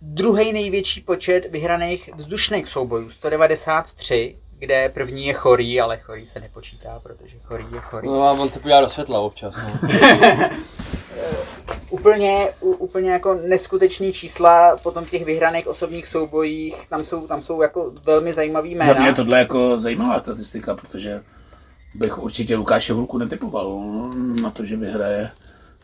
druhý největší počet vyhraných vzdušných soubojů, 193, kde první je chorý, ale chorý se nepočítá, protože chorý je chorý. No a on se podívá do světla občas, no. <laughs> úplně, u, úplně jako neskuteční čísla potom těch vyhraných osobních soubojích, tam jsou, tam jsou jako velmi zajímavý jména. Za mě je tohle jako zajímavá statistika, protože bych určitě Lukáše Hulku netypoval na to, že vyhraje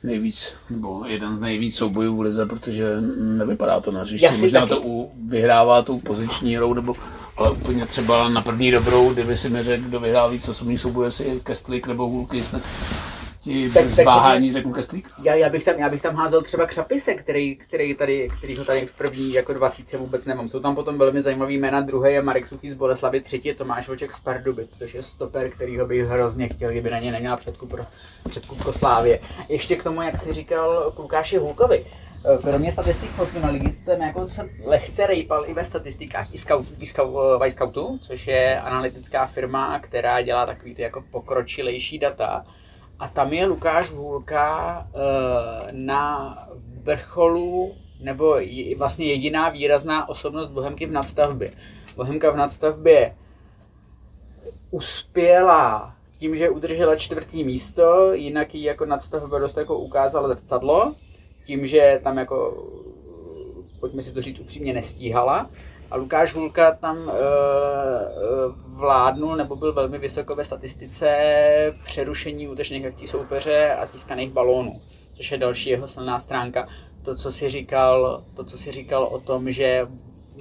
nejvíc, nebo jeden z nejvíc soubojů v lize, protože nevypadá to na hřišti. Možná taky- to u, vyhrává tou poziční hrou, nebo ale úplně třeba na první dobrou, kdyby si mi řekl, kdo vyhrál víc osobních soubojů, jestli Kestlik nebo Hulky, tak ti Tak- bez takže váhání řeknu Kestlík. Já, já, bych tam, já bych tam házel třeba Křapise, který, který tady, který ho tady v první jako 20 vůbec nemám. Jsou tam potom velmi zajímavý jména. Druhý je Marek Suchý z Boleslavy, třetí je Tomáš Voček z Pardubic, což je stoper, kterýho bych hrozně chtěl, kdyby na ně neměla předkup, pro, předkup Koslávě. Ještě k tomu, jak jsi říkal Lukáši Hulkovi. Kromě statistik Fortuna ligy jsem jako se lehce rejpal i ve statistikách i, scout, i scout, uh, Scoutu, což je analytická firma, která dělá takový ty jako pokročilejší data. A tam je Lukáš Hůlka eh, na vrcholu, nebo vlastně jediná výrazná osobnost Bohemky v nadstavbě. Bohemka v nadstavbě uspěla tím, že udržela čtvrtý místo, jinak ji jako nadstavba dost jako ukázala zrcadlo, tím, že tam jako, pojďme si to říct upřímně, nestíhala. A Lukáš Hulka tam uh, vládnul nebo byl velmi vysoko ve statistice přerušení útočných akcí soupeře a získaných balónů, což je další jeho silná stránka. To, co si říkal, to, co si říkal o tom, že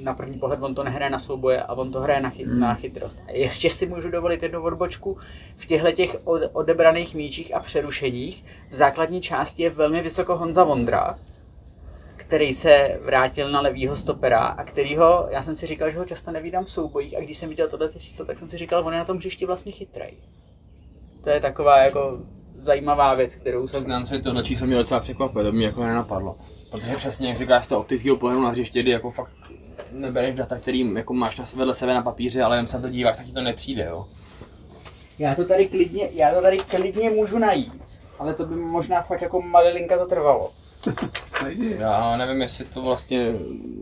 na první pohled on to nehraje na souboje a on to hraje na, chyt, Hmm. na chytrost. A ještě si můžu dovolit jednu odbočku. V těchto těch od, odebraných míčích a přerušeních v základní části je velmi vysoko Honza Vondra, který se vrátil na levýho stopera a kterýho, já jsem si říkal, že ho často nevídám v soubojích a když jsem viděl tohle číslo, tak jsem si říkal, on je na tom hřišti vlastně chytrej. To je taková jako zajímavá věc, kterou jsem... Přiznám se, tohle číslo mě docela překvapuje, to mě jako nenapadlo. Protože přesně, jak říkáš, z toho optického pohledu na hřiště, kdy jako fakt nebereš data, který jako máš na vedle sebe na papíře, ale jen se na to díváš, tak ti to nepřijde, jo. Já to tady klidně, já to tady klidně můžu najít, ale to by možná fakt jako malilinka to trvalo. <laughs> Nejdi. Já nevím, jestli to vlastně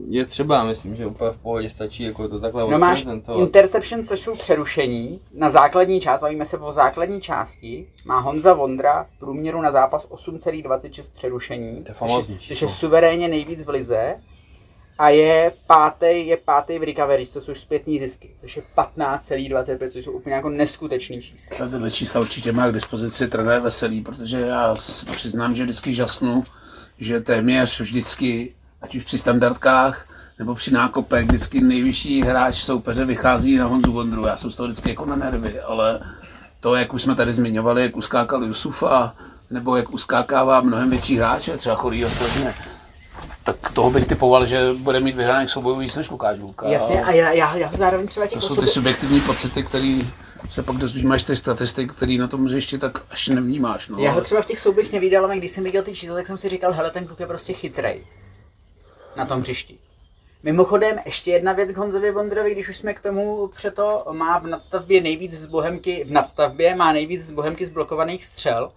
je třeba, myslím, že úplně v pohodě stačí jako to takhle No máš odprezentovat. interception, což jsou přerušení. Na základní část, bavíme se o základní části, má Honza Vondra v průměru na zápas 8,26 přerušení, To je což, je, což suverénně nejvíc v lize. A je pátý, je pátý v recovery, co jsou zpětní zisky, což je 15,25, což jsou úplně jako neskutečný čísla. A tyhle čísla určitě má k dispozici trenér Veselý, protože já přiznám, že vždycky žasnu, že téměř vždycky, ať už při standardkách nebo při nákopech, vždycky nejvyšší hráč soupeře vychází na Honzu Vondru. Já jsem z toho vždycky jako na nervy, ale to, jak už jsme tady zmiňovali, jak uskákal Jusufa, nebo jak uskákává mnohem větší hráče, třeba Chorýho z Plzně, tak toho bych typoval, že bude mít vyhraných soubojů víc než Lukáš Vulka. Jasně, a já, já, já zároveň třeba těch To jsou ty subjektivní pocity, které se pak dozvímáš z těch statistik, který na tom hřišti tak až nevnímáš. No. Já ho třeba v těch souběh nevídal, ale když jsem viděl ty čísla, tak jsem si říkal, hele, ten kluk je prostě chytrej na tom hřišti. Mimochodem, ještě jedna věc k Honzovi Vondrovi, když už jsme k tomu přeto, má v nadstavbě nejvíc z Bohemky, v nadstavbě má nejvíc z Bohemky zblokovaných střel.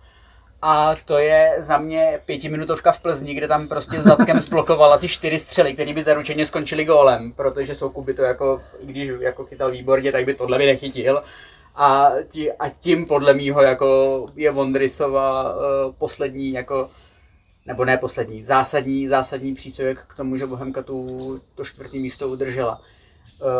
A to je za mě pětiminutovka v Plzni, kde tam prostě zadkem zblokoval asi čtyři střely, které by zaručeně skončily gólem, protože Soukup by to jako, i když jako chytal výborně, tak by tohle by nechytil. A, tí, a tím podle mýho jako je Vondrisova uh, poslední jako nebo ne poslední, zásadní, zásadní příspěvek k tomu, že Bohemka tu, to čtvrtý místo udržela.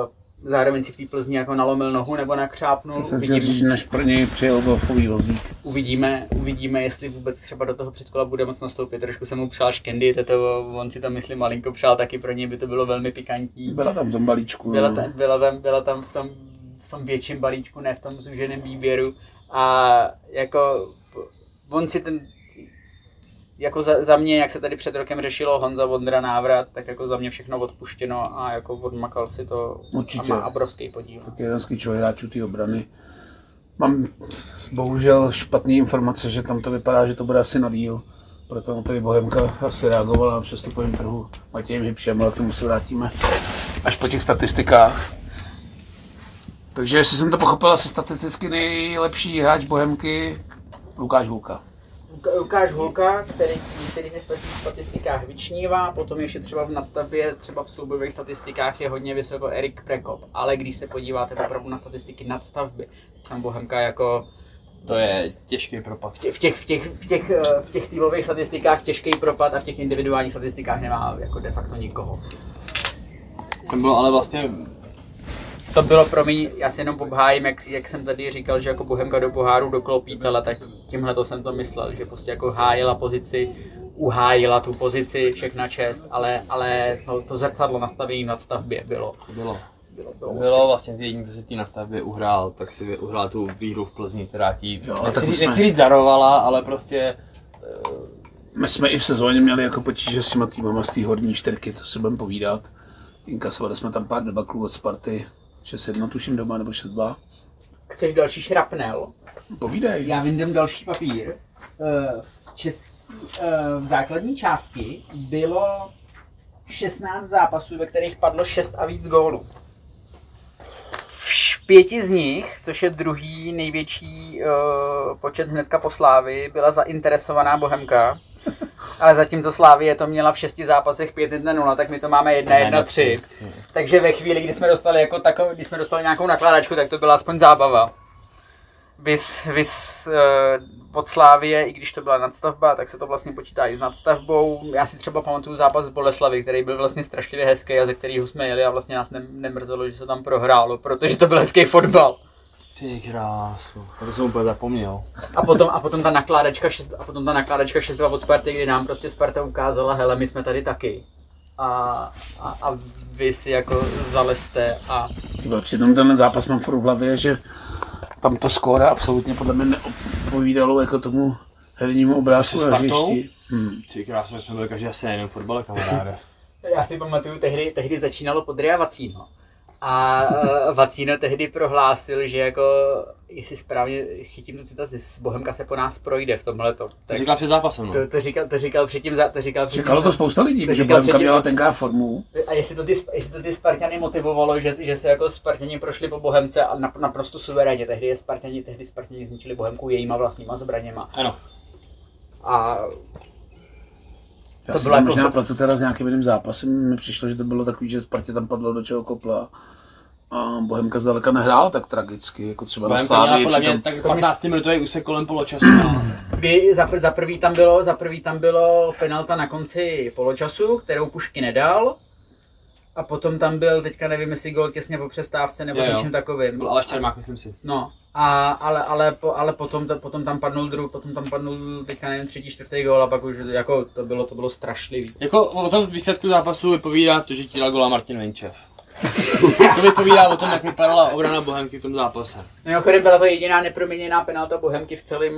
Uh, zároveň si v té Plzni jako nalomil nohu nebo nakřápnul. jsem chtěl říct, než pro něj přijel golfový vozík. uvidíme, uvidíme, jestli vůbec třeba do toho předkola bude moc nastoupit. Trošku jsem mu přál škendy, to on si tam myslím malinko přál taky, pro něj by to bylo velmi pikantní. Byla tam v tom balíčku. Byla, ta, byla, tam, byla tam v tom, v tom větším balíčku, ne v tom zúženém výběru. A jako on si ten, jako za, za, mě, jak se tady před rokem řešilo Honza Vondra návrat, tak jako za mě všechno odpuštěno a jako odmakal si to Určitě. a má obrovský podíl. Tak jeden z klíčových hráčů té obrany. Mám bohužel špatné informace, že tam to vypadá, že to bude asi na díl. Proto na to i Bohemka asi reagovala na přestupovém trhu Matějem Hybšem, ale k tomu se vrátíme až po těch statistikách. Takže jestli jsem to pochopil, asi statisticky nejlepší hráč Bohemky Lukáš Hulka. Lukáš Hulka, který v některých statistikách vyčnívá, potom ještě třeba v nadstavbě, třeba v soubojových statistikách je hodně vysoko Erik Prekop, ale když se podíváte opravdu na statistiky nadstavby, tam Bohemka jako To je těžký propad. v těch, v těch, v těch, v těch, eh, v těch týmových statistikách těžký propad a v těch individuálních statistikách nemá jako de facto nikoho. To bylo ale vlastně To bylo pro mě, já si jenom pobhájím, jak, jak jsem tady říkal, že jako Bohemka do poháru doklopítele, tak tímhle to jsem to myslel, že prostě jako hájila pozici, uhájila tu pozici, všechna čest, ale, ale to, to zrcadlo nastavení na stavbě bylo. bylo. bylo, bylo, Bylo vlastně ty jediný, co si ty na stavbě uhrál, tak si uhrál tu výhru v Plzni, která ti, Jo, nechci, říct, jsme- nechci říct darovala, ale prostě My jsme i v sezóně měli jako potíže s těma týmama z té horní čtyřky, to si budeme povídat. Inkasovali jsme tam pár debaklů od Sparty, 6-1 tuším doma, nebo 6-2. Chceš další šrapnel? Povídej. Já vyndám další papír. Eh, V, český, eh, v základní části bylo 16 zápasů, ve kterých padlo 6 a víc gólů. V pěti z nich, což je druhý největší uh, počet hnedka po Slávy, byla zainteresovaná Bohemka. Ale zatímco Slávie to měla v šesti zápasech 5-1-0, tak my to máme 1-1-3. Takže ve chvíli, kdy jsme dostali, jako takov, když jsme dostali nějakou nakládačku, tak to byla aspoň zábava. Vys, vys uh, od Slávie, i když to byla nadstavba, tak se to vlastně počítá i s nadstavbou. Já si třeba pamatuju zápas z Boleslavy, který byl vlastně strašlivě hezký a ze kterého jsme jeli a vlastně nás ne, nemrzelo, že se tam prohrálo, protože to byl hezký fotbal. Ty krásu, já to jsem úplně zapomněl. A potom, a potom ta nakládačka 6, a potom ta nakládačka 6-2 od Sparty, kdy nám prostě Sparta ukázala, hele, my jsme tady taky. A, a, a vy si jako zaleste a Ty vole, Přitom tenhle zápas mám furt v hlavě, že tam to skóre absolutně podle mě neopovídalo jako tomu hernímu obrázku na hřišti. Hmm. Ty krásu, jsme byli každý asi na jiném fotbale, kamaráde. <laughs> Já si pamatuju, tehdy, tehdy začínalo pod Ria Vacíno. A uh, Vacíno tehdy prohlásil, že jako, jestli správně chytím tu citaci, Bohemka se po nás projde v tomhle to. To říkal před zápasem, no. to, to, říkal, to říkal předtím, za, to říkal předtím. Čekalo to spousta lidí, To že Bohemka předtím- měla tenkrát formu. A jestli to, ty, jestli to ty Spartany motivovalo, že, že se jako Spartani prošli po Bohemce a nap, naprosto suverénně. Tehdy je Spartani, tehdy Spartani zničili Bohemku jejíma vlastníma zbraněma. Ano. A Já To bylo jako- možná pletu teda s nějakým jiným zápasem, mi přišlo, že to bylo takový, že Spartě tam padlo do čeho kopla. A Bohemka zdaleka nehrála tak tragicky, jako třeba na Bohemka měla Slávii. podle mě přitom- tak 15 minutový úsek kolem poločasu. No. kdy za, pr- za, prvý tam bylo, za prvý tam bylo penalta na konci poločasu, kterou Pušky nedal. A potom tam byl, teďka nevím, jestli gol těsně po přestávce nebo Jo, něčím takovým. Byl Aleš Čermák, myslím si. No, a, ale, ale, po, ale potom, to, potom tam padnul druh, potom tam padnul teďka nevím, třetí, čtvrtý gol a pak už jako to bylo, to bylo strašlivý. Jako o tom výsledku zápasu vypovídá to, že ti dal gola Martin Vinčev. <laughs> To vypovídá o tom, jak vypadala obrana Bohemky v tom zápase. Mimochodem byla to jediná neproměněná penalta Bohemky v celém,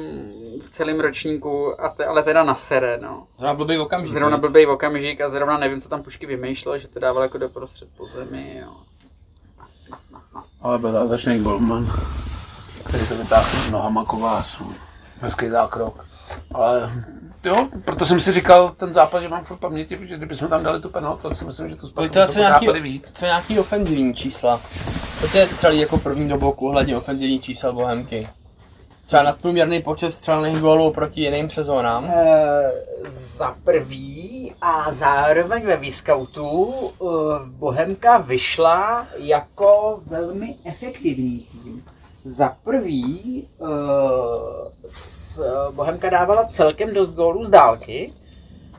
v celém ročníku, a te, ale teda na sere, no. Zrovna blbý okamžik. Zrovna blbej okamžik a zrovna nevím, co tam Pušky vymýšlel, že to dával jako doprostřed po zemi, jo. Ale byl zázračný golman, který to vytáhl nohama kovář. Hezký zákrok. Ale jo, proto jsem si říkal ten zápas, že mám furt v paměti, protože kdybychom tam dali tu penaltu, tak si myslím, že to Sparta to, to co nějaký, víc. co nějaký ofenzivní čísla. Co tě třeba jako první do boku ohledně ofenzivních čísel Bohemky? Třeba nadprůměrný počet střelných gólů proti jiným sezónám. E, za prvý a zároveň ve Viscoutu e, Bohemka vyšla jako velmi efektivní tým. Za prvý e, s, Bohemka dávala celkem dost gólů z dálky,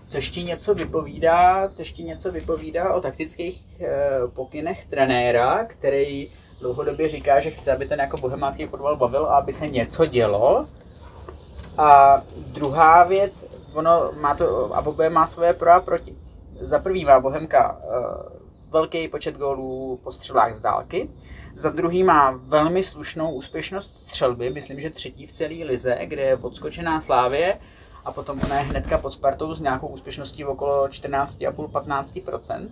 což ti něco vypovídá, což ti něco vypovídá o taktických e, pokynech trenéra, který dlouhodobě říká, že chce, aby ten jako bohemácký fotbal bavil a aby se něco dělo. A druhá věc, ono má to, a oboje má svoje pro a proti. Za prvý má Bohemka uh, velký počet gólů po střelách z dálky, za druhý má velmi slušnou úspěšnost střelby, myslím, že třetí v celé lize, kde je podskočená Slávě a potom ona je hnedka pod Spartou s nějakou úspěšností okolo 14,5-15%.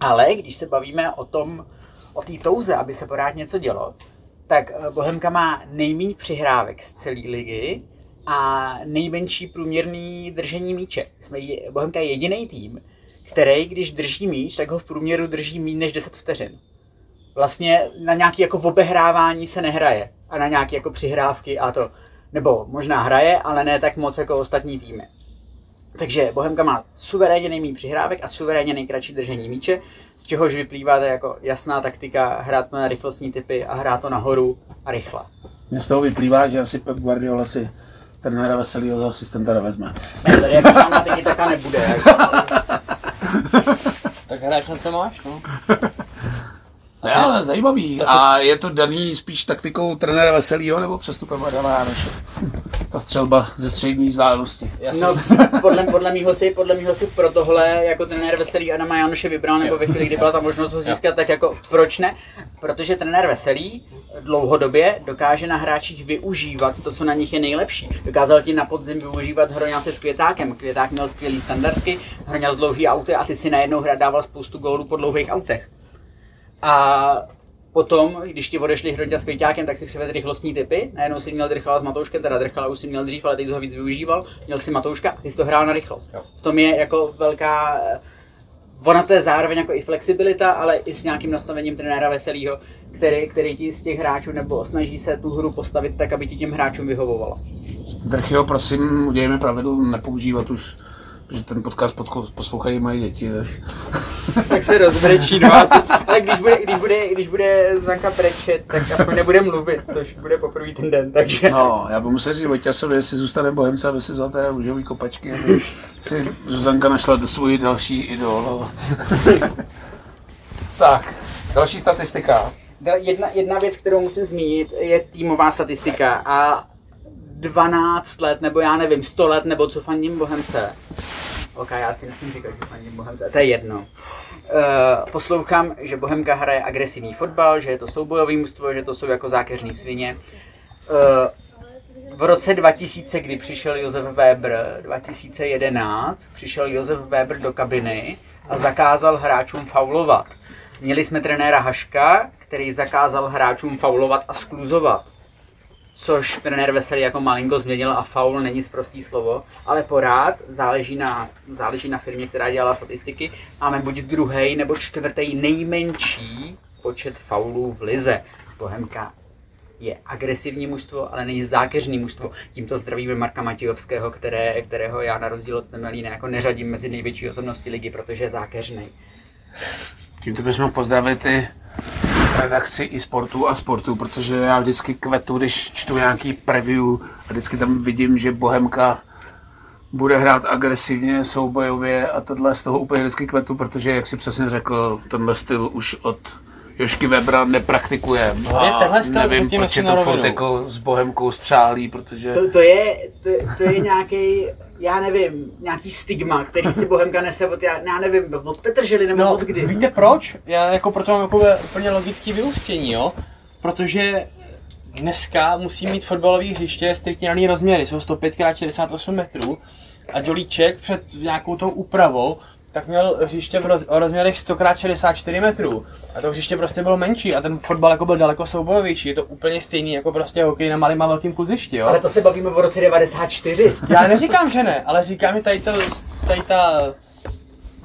Ale když se bavíme o tom, o té touze, aby se pořád něco dělo, tak eh, Bohemka má nejméně přihrávek z celé ligy a nejmenší průměrný držení míče. Jsme Bohemka je jediný tým, který, když drží míč, tak ho v průměru drží méně než 10 vteřin. Vlastně na nějaké jako obehrávání se nehraje a na nějaké jako přihrávky a to, nebo možná hraje, ale ne tak moc jako ostatní týmy. Takže Bohemka má suverénně nejméně přihrávek a suverénně nejkratší držení míče, z čehož vyplývá ta jako jasná taktika hrát to na rychlostní typy a hrát to nahoru a rychle. Mně z toho vyplývá, že asi Pep Guardiola si trenéra Veselýho za asistenta nevezme. Ne, tady jako tam na taka nebude. Jako. Tak hraješ na co máš, no. Ne, ale zajímavý. A je to daný spíš taktikou trenéra Veselýho nebo přestupem Adama Jánoše? ta střelba ze střední vzdálenosti. No, <laughs> podle, podle mýho si, podle mýho si pro tohle jako trenér Veselý Adama Janoše vybral, nebo ve chvíli, kdy byla ta možnost ho získat, tak jako proč ne? Protože trenér Veselý dlouhodobě dokáže na hráčích využívat to, co na nich je nejlepší. Dokázal ti na podzim využívat Hroňa se s Květákem. Květák měl skvělý standardky, Hroňa z dlouhý auty a ty si najednou hra dával spoustu gólů po dlouhých autech. A potom, když ti odešli Hroňa s Kvěťákem, tak si přivedl rychlostní typy. Najednou si měl Drchala s Matouškem, teda Drchala už si měl dřív, ale teď ho víc využíval. Měl si Matouška a ty jsi to hrál na rychlost. Jo. V tom je jako velká eh, Ona to je zároveň jako i flexibilita, ale i s nějakým nastavením trenéra Veselýho, který, který ti z těch hráčů nebo snaží se tu hru postavit tak, aby ti těm hráčům vyhovovalo. Drchyho, prosím, udělejme pravidlo nepoužívat už, protože ten podcast podko- poslouchají moje děti. Tak. <laughs> Tak se rozbrečí dva asi. Ale když bude, když bude, když bude Zanka brečet, tak aspoň nebude mluvit, což bude poprvé ten den, takže... No, já budu muset říct Vojtěsovi, jestli zůstane Bohemce, aby si vzal teda růžový kopačky, aby si Zuzanka našla do svůj další idol. <laughs> tak, další statistika. Dal- Jedna, jedna věc, kterou musím zmínit, je týmová statistika a 12 let, nebo já nevím, 100 let, nebo co fandím Bohemce. Ok, já si nesmím říkat, že fandím Bohemce, to je jedno. Uh, poslouchám, že Bohemka hraje agresivní fotbal, že je to soubojový mužstvo, že to jsou jako zákeřní svině. Uh, v roce 2000, kdy přišel Josef Weber, 2011, přišel Josef Weber do kabiny a zakázal hráčům faulovat. Měli jsme trenéra Haška, který zakázal hráčům faulovat a skluzovat. Což trenér Veselý jako malinko změnil a faul není zprostý slovo, ale porád záleží na, záleží na firmě, která dělala statistiky. Máme buď druhý nebo čtvrtý nejmenší počet faulů v lize. Bohemka je agresivní mužstvo, ale není zákeřný mužstvo. Tímto zdravíme Marka Matějovského, které, kterého já na rozdíl od Temelína jako neřadím mezi největší osobnosti ligy, protože je zákeřný. Tímto bychom pozdravit i redakci i sportu a sportu, protože já vždycky kvetu, když čtu nějaký preview a vždycky tam vidím, že Bohemka bude hrát agresivně, soubojově a tohle z toho úplně vždycky kvetu, protože jak si přesně řekl, tenhle styl už od Jošky Webra nepraktikuje. No, je tenhle styl, nevím, proč si je to furt jako s Bohemkou spřálí, protože... To, to je, to, je- to je nějaký, já nevím, nějaký stigma, který si Bohemka nese od, já, já nevím, od Petržely nebo no, od kdy. víte proč? Já jako proto mám jako úplně logický vyústění, jo? Protože dneska musí mít fotbalové hřiště striktně daný rozměry, jsou 105 x 68 metrů a Dolíček před nějakou tou úpravou tak měl hřiště v roz, o rozměrech 100 x 64 metrů. A to hřiště prostě bylo menší a ten fotbal jako byl daleko soubojovější. Je to úplně stejný jako prostě hokej na malým a velkým kluzišti, jo? Ale to se bavíme o roce 94. <laughs> Já neříkám, že ne, ale říkám, že tady, to, tady ta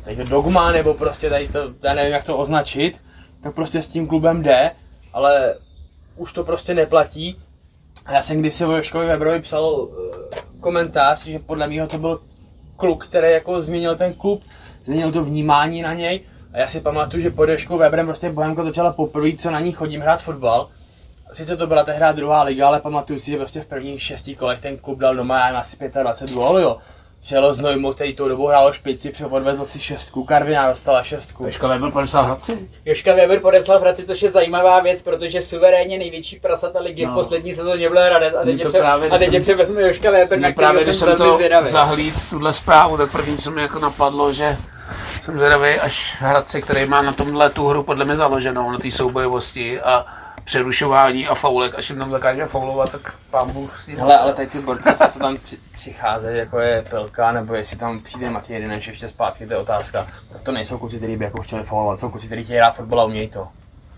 tady to dogma, nebo prostě tady to, já nevím jak to označit, tak prostě s tím klubem jde, ale už to prostě neplatí. A já jsem kdysi o Joškovi Weberovi psal eh, komentář, že podle mého to byl kluk, který jako změnil ten klub, změnil to vnímání na něj. A já si pamatuju, že pod Joškou Weberem prostě Bohemka začala poprvé, co na ní chodím hrát fotbal. Sice to byla tehdy druhá liga, ale pamatuju si, že prostě v prvních šesti kolech ten klub dal doma, já asi 25 gólů, jo. Přijelo z Nojmu, který tou dobou hrál špici, odvezl si šestku, Karviná dostala šestku. Joška Weber podepsal Hradci. Joška Weber podepsal v Hradci, což je zajímavá věc, protože suverénně největší prasata ligy No. v poslední sezóně byl Hradec a teď, pře- právě, a teď jsem- převezme Joška Weber, na Mě právě, když jsem to zvědavý. zahlíd, tuhle zprávu, tak první, co mi jako napadlo, že jsem zvědavý, až Hradci, který má na tomhle tu hru podle mě založenou, na té soubojovosti a přerušování a faulek, až jim tam zakáže faulovat, tak pán Bůh s ním. Hele, ale tady ty borci, co se tam při, přicházejí, jako je Pelka, nebo jestli tam přijde Matěj Jedineš ještě zpátky, to je otázka. Tak to nejsou kluci, kteří by jako chtěli faulovat, jsou kluci, kteří chtějí hrát fotbal a umějí to.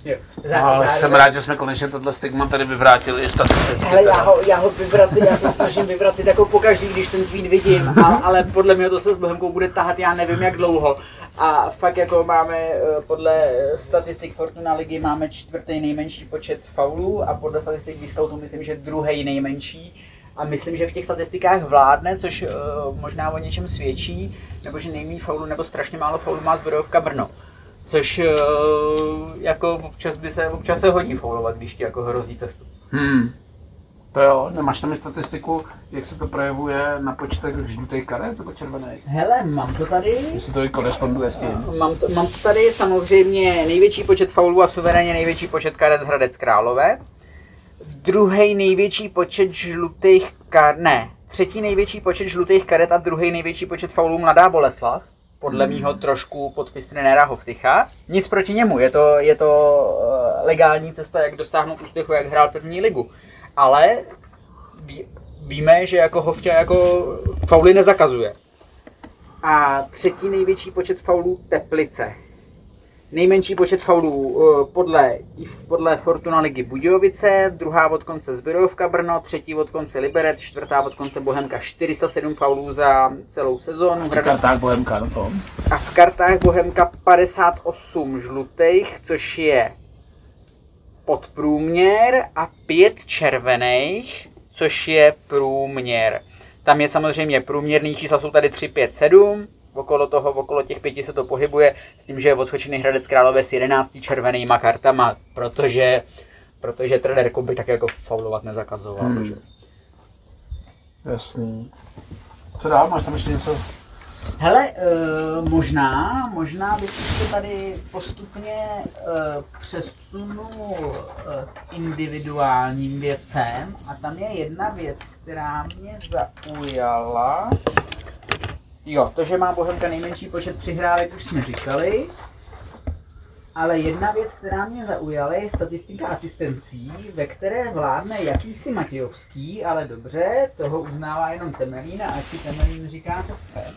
Jo. No, ale jsem rád, že jsme konečně tohle stigma tady vyvrátili i statisticky. Hele, já ho, já ho vyvracím, já se snažím vyvracit jako pokaždý, když ten tweet vidím, a, ale podle mě to se s Bohemkou bude tahat, já nevím jak dlouho. A fakt jako máme, eh, podle statistik Fortuna ligy máme čtvrtý nejmenší počet faulů a podle statistik Discountu myslím, že druhý nejmenší. A myslím, že v těch statistikách vládne, což uh, možná o něčem svědčí, nebo že nejméně faulů nebo strašně málo faulů má zbrojovka Brno. Což uh, jako občas by se, občas se hodí faulovat, když ti jako hrozí cestu. Hmm. To jo, nemáš tam i statistiku, jak se to projevuje na počtech žlutých karet nebo červených? Hele, mám to tady. Jestli to i koresponduje s tím. Mám to, mám to tady samozřejmě největší počet faulů a suverénně největší počet karet Hradec Králové. druhý největší počet žlutých kar... Ne, třetí největší počet žlutých karet a druhý největší počet faulů Mladá Boleslav. Podle Hmm. mýho trošku podpis trenéra Hovtycha. Nic proti němu, je to, je to eh, legální cesta, jak dosáhnout úspěchu, jak hrál první ligu. Ale ví, víme, že jako Hovťa jako fauly nezakazuje. A třetí největší počet faulů Teplice. Nejmenší počet faulů eh, podle, podle Fortuna ligy Budějovice, druhá od konce Zbyrovka Brno, třetí od konce Liberec, čtvrtá od konce Bohemka 407 faulů za celou sezónu. V kartách Bohemka, no to. A v kartách Bohemka 58 žlutých, což je podprůměr a 5 červených, což je průměr. Tam je samozřejmě průměrný čísla, jsou tady 3, 5, 7. Okolo toho, okolo těch pěti se to pohybuje, s tím, že je odskočený Hradec Králové s 11 červenýma kartama, protože, protože trenér Kuby tak jako faulovat nezakazoval. Hmm. že? Jasný. Co dál? Máš tam ještě něco? Hele, uh, možná, možná bych se tady postupně uh, přesunul uh, k individuálním věcem a tam je jedna věc, která mě zaujala. Jo, to, že má Bohemka nejmenší počet přihrávek, už jsme říkali. Ale jedna věc, která mě zaujala, je statistika asistencí, ve které vládne jakýsi Matějovský, ale dobře, toho uznává jenom Temelín a ať si Temelín říká, co chce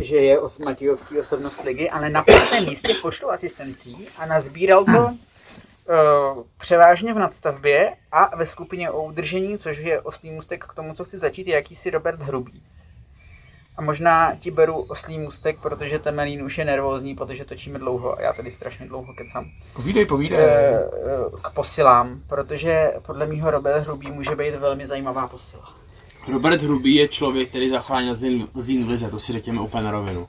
že je os- Matějovský osobnost ligy, ale na pátém místě v počtu asistencí a nazbíral to uh, převážně v nadstavbě a ve skupině o udržení, což je oslý můstek k tomu, co chci začít, je jakýsi Robert Hrubý. A možná ti beru oslý můstek, protože Temelín už je nervózní, protože točíme dlouho a já tady strašně dlouho kecám. Povídej, povídej. Eh, eh, k posilám, protože podle mýho Robert Hrubý může být velmi zajímavá posila. Robert Hrubý je člověk, který zachránil v lize, to si řekněme úplně na rovinu.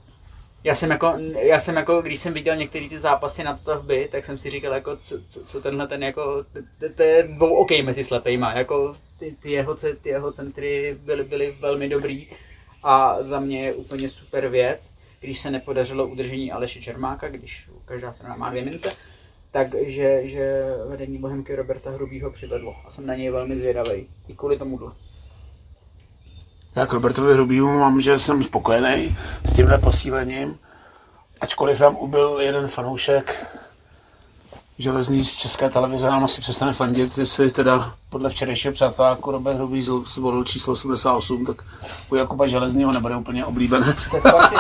Já jsem jako, já jsem jako, když jsem viděl některé ty zápasy nadstavby, tak jsem si říkal, jako, co, co, co tenhle ten jako, to je dvou OK mezi slepejma, jako ty, ty, jeho, ty jeho centry byly, byly velmi dobrý a za mě je úplně super věc, když se nepodařilo udržení Aleše Čermáka, když každá strana má dvě mince, takže že vedení Bohemky Roberta Hrubýho přivedlo a jsem na něj velmi zvědavý, i kvůli tomuhle. Já k Robertovi Hrubýmu mám, že jsem spokojený s tímhle posílením. Ačkoliv tam ubyl jeden fanoušek železný z české televize, nám asi přestane fandit, jestli teda podle včerejšího přáteláku Robert Hrubý zl- zvolil číslo 88, tak u Jakuba Železního nebude úplně je Sparty,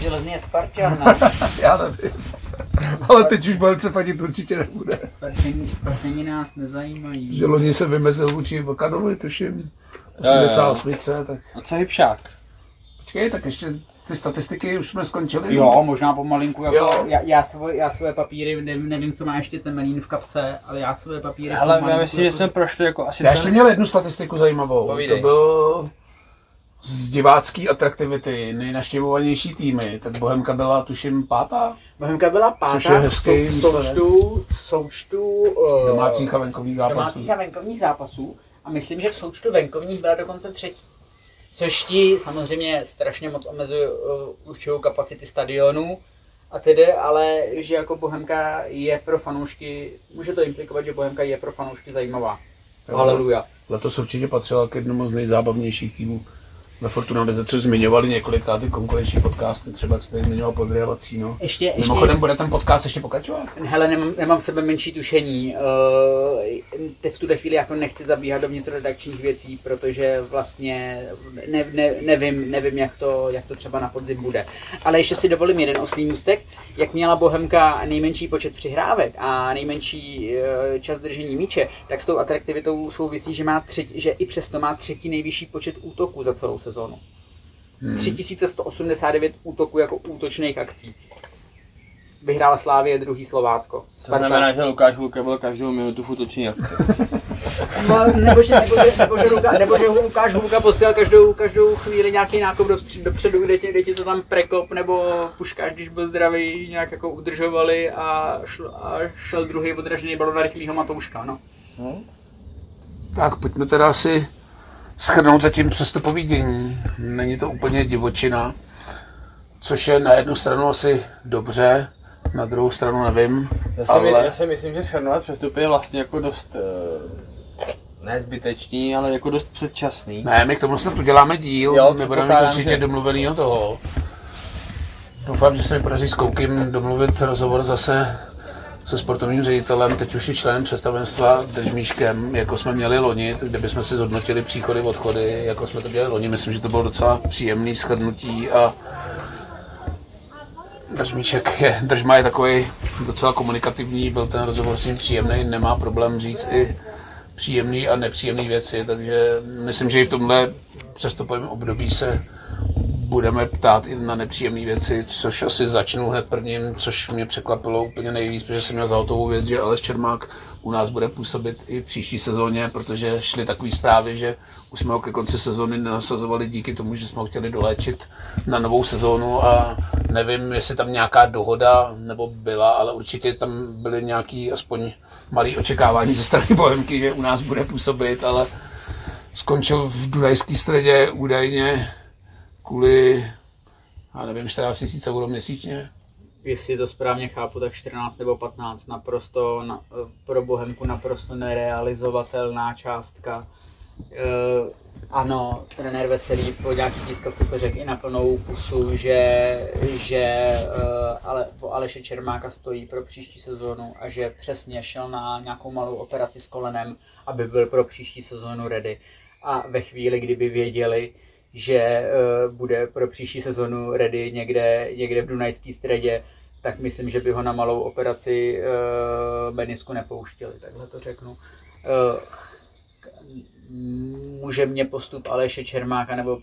železný je Spartan, ne? <laughs> Já nevím. Ale teď už Balce fandit určitě nebude. Spartani, Spartani nás nezajímají. Že loni se vymezil vůči Vlkanovi, tuším. Jo, jo, jo. 88, tak A co Hybšák? Počkej, tak ještě ty statistiky už jsme skončili. Jo, možná pomalinku, jako Jo. já, já, svoje, já svoje papíry, nevím, nevím, co má ještě Temelín v kapse, ale já svoje papíry Hele, já myslím, že jako- jsme prošli jako asi Já ještě měl jednu statistiku zajímavou. Povídej. To byl z divácký atraktivity, nejnaštěvovanější týmy, tak Bohemka byla tuším pátá Bohemka byla pátá Což je v hezký v součtu, v součtu uh, domácích a venkovních zápasů. domácích a venkovních zápasů a myslím, že v součtu venkovních byla dokonce třetí. Což ti samozřejmě strašně moc omezuje uh, určitou kapacity stadionu a tedy, ale že jako Bohemka je pro fanoušky, může to implikovat, že Bohemka je pro fanoušky zajímavá. Haleluja. Letos určitě patřila k jednomu z nejzábavnějších týmů ve Fortuna což zmiňovali několikrát ty konkurenční podcasty, třeba jak jste zmiňoval podvěhovací, no. Ještě, ještě, Mimochodem, bude ten podcast ještě pokračovat? Hele, nemám, nemám sebe menší tušení. Uh, te v tuhle chvíli jako nechci zabíhat do vnitroredakčních věcí, protože vlastně ne, ne, nevím, nevím jak, to, jak to třeba na podzim bude. Ale ještě si dovolím jeden oslý můstek. Jak měla Bohemka nejmenší počet přihrávek a nejmenší uh, čas držení míče, tak s tou atraktivitou souvisí, že, má třetí, že i přesto má třetí nejvyšší počet útoků za celou sezónu. Hmm. 3189 útoků jako útočných akcí. Vyhrála Slávě druhý Slovácko. To znamená, že Lukáš Hulka byl každou minutu v útoční akci. <laughs> No, nebo, že, nebo, že, nebo, že, Luka, nebo že Lukáš Hulka posílal každou, každou chvíli nějaký nákop do, dopředu, kde ti, kde ti to tam prekop, nebo Puškáš, když byl zdravý, nějak jako udržovali a, šl, a šel druhý odražený balon na rychlýho Matouška, no. Tak pojďme teda asi schrnout zatím přestupový dění. Není to úplně divočina, což je na jednu stranu asi dobře, na druhou stranu nevím. Já si, Ale- ale... já si myslím, že shrnovat přestupy je vlastně jako dost uh, nezbytečný, ale jako dost předčasný. Ne, my k tomu snad uděláme díl, Jo, my budeme mít určitě že- domluvenýho toho. Doufám, že se mi podaří s Koukim domluvit rozhovor zase se sportovním ředitelem, teď už i členem představenstva Držmíškem, jako jsme měli loni, kde bychom si zhodnotili příchody, odchody, jako jsme to dělali loni. Myslím, že to bylo docela příjemný shrnutí a Držmíček je, Držma je takový docela komunikativní, byl ten rozhovor s ním příjemný, nemá problém říct i příjemné a nepříjemné věci, takže myslím, že i v tomhle přestupovém období se budeme ptát i na nepříjemné věci, což asi začnu hned prvním, což mě překvapilo úplně nejvíc, protože jsem měl za hotovou věc, že Aleš Čermák u nás bude působit i v příští sezóně, protože šly takové zprávy, že už jsme ho ke konci sezóny nenasazovali díky tomu, že jsme ho chtěli doléčit na novou sezónu a nevím, jestli tam nějaká dohoda nebo byla, ale určitě tam byly nějaký aspoň malý očekávání ze strany Bohemky, že u nás bude působit, ale skončil v Dunajské středě údajně kvůli, já nevím, 14 000 euro měsíčně. Jestli to správně chápu, tak 14 nebo 15 naprosto na, pro Bohemku naprosto nerealizovatelná částka. E, ano, trenér Veselý po nějaký tiskovce to řekl i na plnou pusu, že, že e, ale, po Aleše Čermáka stojí pro příští sezónu a že přesně šel na nějakou malou operaci s kolenem, aby byl pro příští sezónu ready. A ve chvíli, kdyby věděli, že uh, bude pro příští sezonu ready někde, někde v Dunajské středě, tak myslím, že by ho na malou operaci uh, menisku nepouštěli, takhle to řeknu. Uh, může mě postup Aleše Čermáka, nebo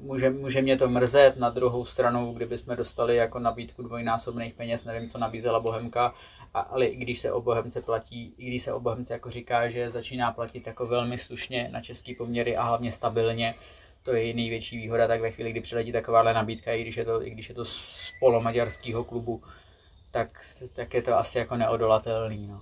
může, může mě to mrzet, na druhou stranu, kdyby jsme dostali jako nabídku dvojnásobných peněz, nevím, co nabízela Bohemka, ale i když se o Bohemce platí, i když se o Bohemce jako říká, že začíná platit jako velmi slušně na český poměry a hlavně stabilně, to je největší výhoda, tak ve chvíli, kdy přiletí takováhle nabídka, i když je to, i když je to z polomaďarského klubu, tak, tak je to asi jako neodolatelný. No.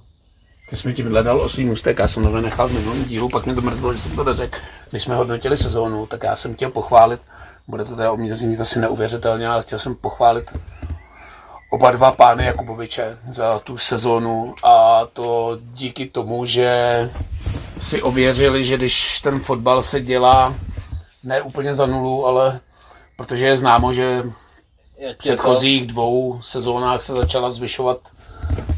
Ty jsi mi tím hledal osý můstek, já jsem to nechal v minulém dílu, pak mě to mrzlo, že jsem to neřekl. Když jsme hodnotili sezónu, tak já jsem chtěl pochválit, bude to teda o mě znít asi neuvěřitelně, ale chtěl jsem pochválit oba dva pány Jakuboviče za tu sezónu a to díky tomu, že si ověřili, že když ten fotbal se dělá ne úplně za nulu, ale protože je známo, že v předchozích dvou sezónách se začala zvyšovat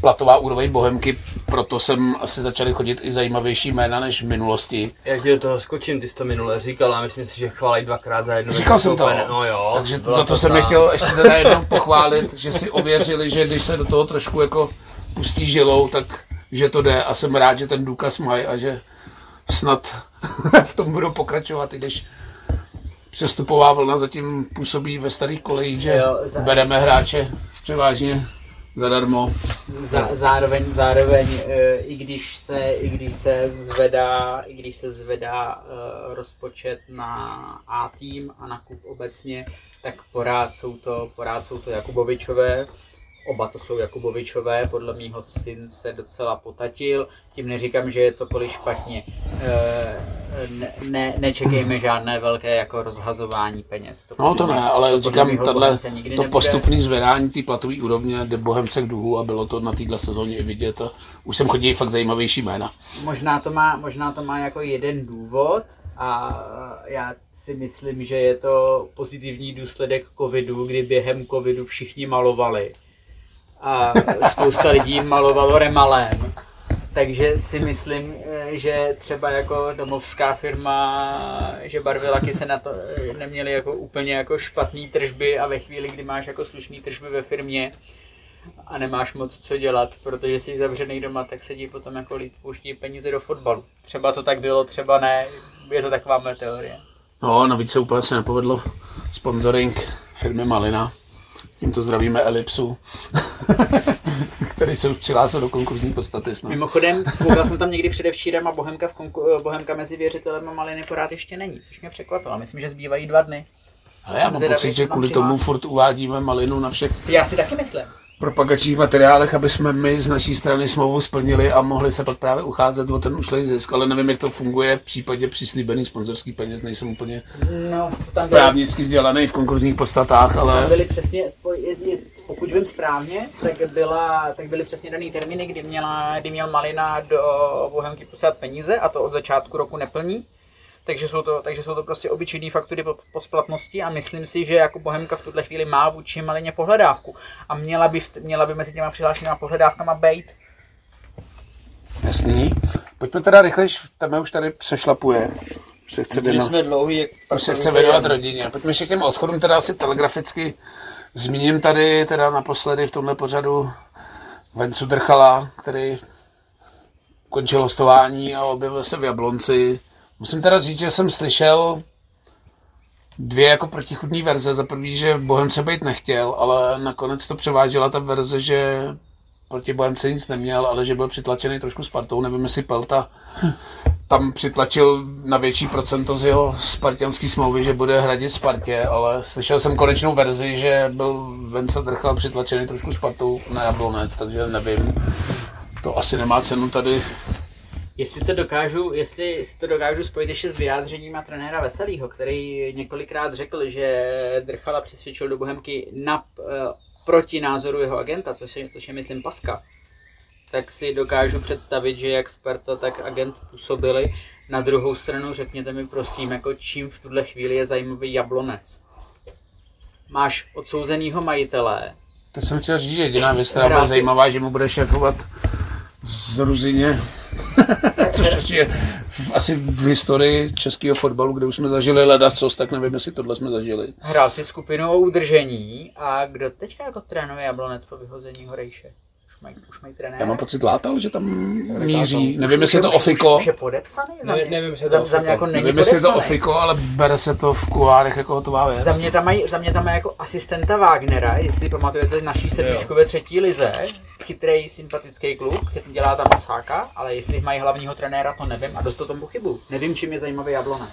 platová úroveň Bohemky, proto jsem asi začali chodit i zajímavější jména než v minulosti. Já ti do toho skočím, ty jsi to minule říkal a myslím si, že chválej dvakrát za jednu. Říkal jsem to, No jo. takže za to jsem ta- je chtěl ještě teda jednou pochválit, že si ověřili, že když se do toho trošku jako pustí žilou, tak že to jde a jsem rád, že ten důkaz mají a že snad <laughs> v tom budou pokračovat, i když přestupová vlna zatím působí ve starých kolejích, že Jo, za- bereme hráče převážně zadarmo. Zá, zároveň, zároveň e, i když se, i když se zvedá, i když se zvedá e, rozpočet na A tým a na klub obecně, tak porád jsou to, porád jsou to Jakubovičové. Oba to jsou Jakubovičové, podle mýho syn se docela potatil. Tím neříkám, že je cokoliv špatně. E, ne, ne, nečekejme žádné velké jako rozhazování peněz. No podle to ne, ale podle říkám, nikdy to nebude. postupné zvedání té platové úrovně jde Bohemce k důhu a bylo to na této sezóně i vidět a už sem chodí fakt zajímavější jména. Možná to, má, možná to má jako jeden důvod a já si myslím, že je to pozitivní důsledek covidu, kdy během covidu všichni malovali a spousta lidí malovalo remalem. Takže si myslím, eh, že třeba jako domovská firma, že barvilaky se na to eh, neměly jako úplně jako špatný tržby a ve chvíli, kdy máš jako slušný tržby ve firmě, a nemáš moc co dělat, protože jsi zavřený doma, tak se ti potom jako líp pouští peníze do fotbalu. Třeba to tak bylo, třeba ne, je to taková moje teorie. No, navíc se úplně se nepovedlo sponsoring firmy Malina. Tímto zdravíme Elipsu, <laughs> který se už přihlásil do konkurzní podstaty snad. Mimochodem, koukal jsem tam někdy předevčírem a Bohemka, v konku- Bohemka mezi věřitelem a Maliny pořád ještě není, což mě překvapilo. Myslím, že zbývají dva dny. Ale já mám pocit, že kvůli tomu furt uvádíme Malinu na všech Já si taky myslím. Propagačních materiálech, aby jsme my z naší strany smlouvu splnili a mohli se pak právě ucházet o ten ušlej zisk, ale nevím, jak to funguje v případě přislíbených sponzorských peněz, nejsem úplně No, tam byly, právnicky vzdělaný v konkurzních podstatách, tam ale byly přesně, pokud vím správně, tak, byla, tak byly přesně daný termíny, kdy, měla, kdy měl Malina do Bohemky poslat peníze a to od začátku roku neplní. Takže jsou to, takže jsou to prostě obyčejné faktury po, po splatnosti a myslím si, že jako Bohemka v tuhle chvíli má vůči Malině pohledávku a měla by, v, měla by mezi těma přihlášenými pohledávkama být. jasný. Pojďme teda rychlejš, tam už tady přešlapuje. Se chce Byli věnovat, jsme dlouhý, jak už se chce věnovat rodině. Pojďme ještě k těm odchodům, teda asi telegraficky zmíním tady teda naposledy v tomhle pořadu Vencu Drchala, který končil hostování a objevil se v Jablonci. Musím teda říct, že jsem slyšel dvě jako protichudní verze. Za prvý, že Bohemce být nechtěl, ale nakonec to převážela ta verze, že proti Bohemce nic neměl, ale že byl přitlačený trošku Spartou. Nevím, jestli Pelta tam přitlačil na větší procento z jeho spartianský smlouvy, že bude hradit Spartě, ale slyšel jsem konečnou verzi, že byl Vence Drchal přitlačený trošku Spartou na Jablonec, takže nevím. To asi nemá cenu tady Jestli to dokážu, jestli si to dokážu spojit ještě s vyjádřením a trenéra Veselýho, který několikrát řekl, že Drchala přesvědčil do Bohemky na, eh, proti názoru jeho agenta, což je, což je myslím Paska, tak si dokážu představit, že jak Sparta, tak agent působili. Na druhou stranu řekněte mi prosím, jako čím v tuhle chvíli je zajímavý Jablonec. Máš odsouzenýho majitele, To jsem chtěl říct, že jediná věc, která byla zajímavá, že mu bude šéfovat z Ruzině, což je asi v historii českého fotbalu, kde už jsme zažili ledacos, tak nevím, jestli tohle jsme zažili. hrál si skupinu o udržení a kdo teďka jako trénuje Jablonec po vyhození Horejše? Už mají, už mají trenéra? Já mám pocit látal, že tam míří. Nevím, jestli je to Už- už- ofiko. Už je podepsaný? Za Ne- mě, nevím, jestli je za, to za mě ofiko. jako není Nevím, jestli je to ofiko, ale bere se to v kuárech jako hotová věc. Za mě, tam mají, za mě tam mají jako asistenta Wagnera, jestli si pamatujete naší sedmičku ve třetí lize. Chytrý, sympatický kluk, dělá tam masáka, ale jestli mají hlavního trenéra, to nevím a dost to tomu chybu. Nevím, čím je zajímavý Jablonec.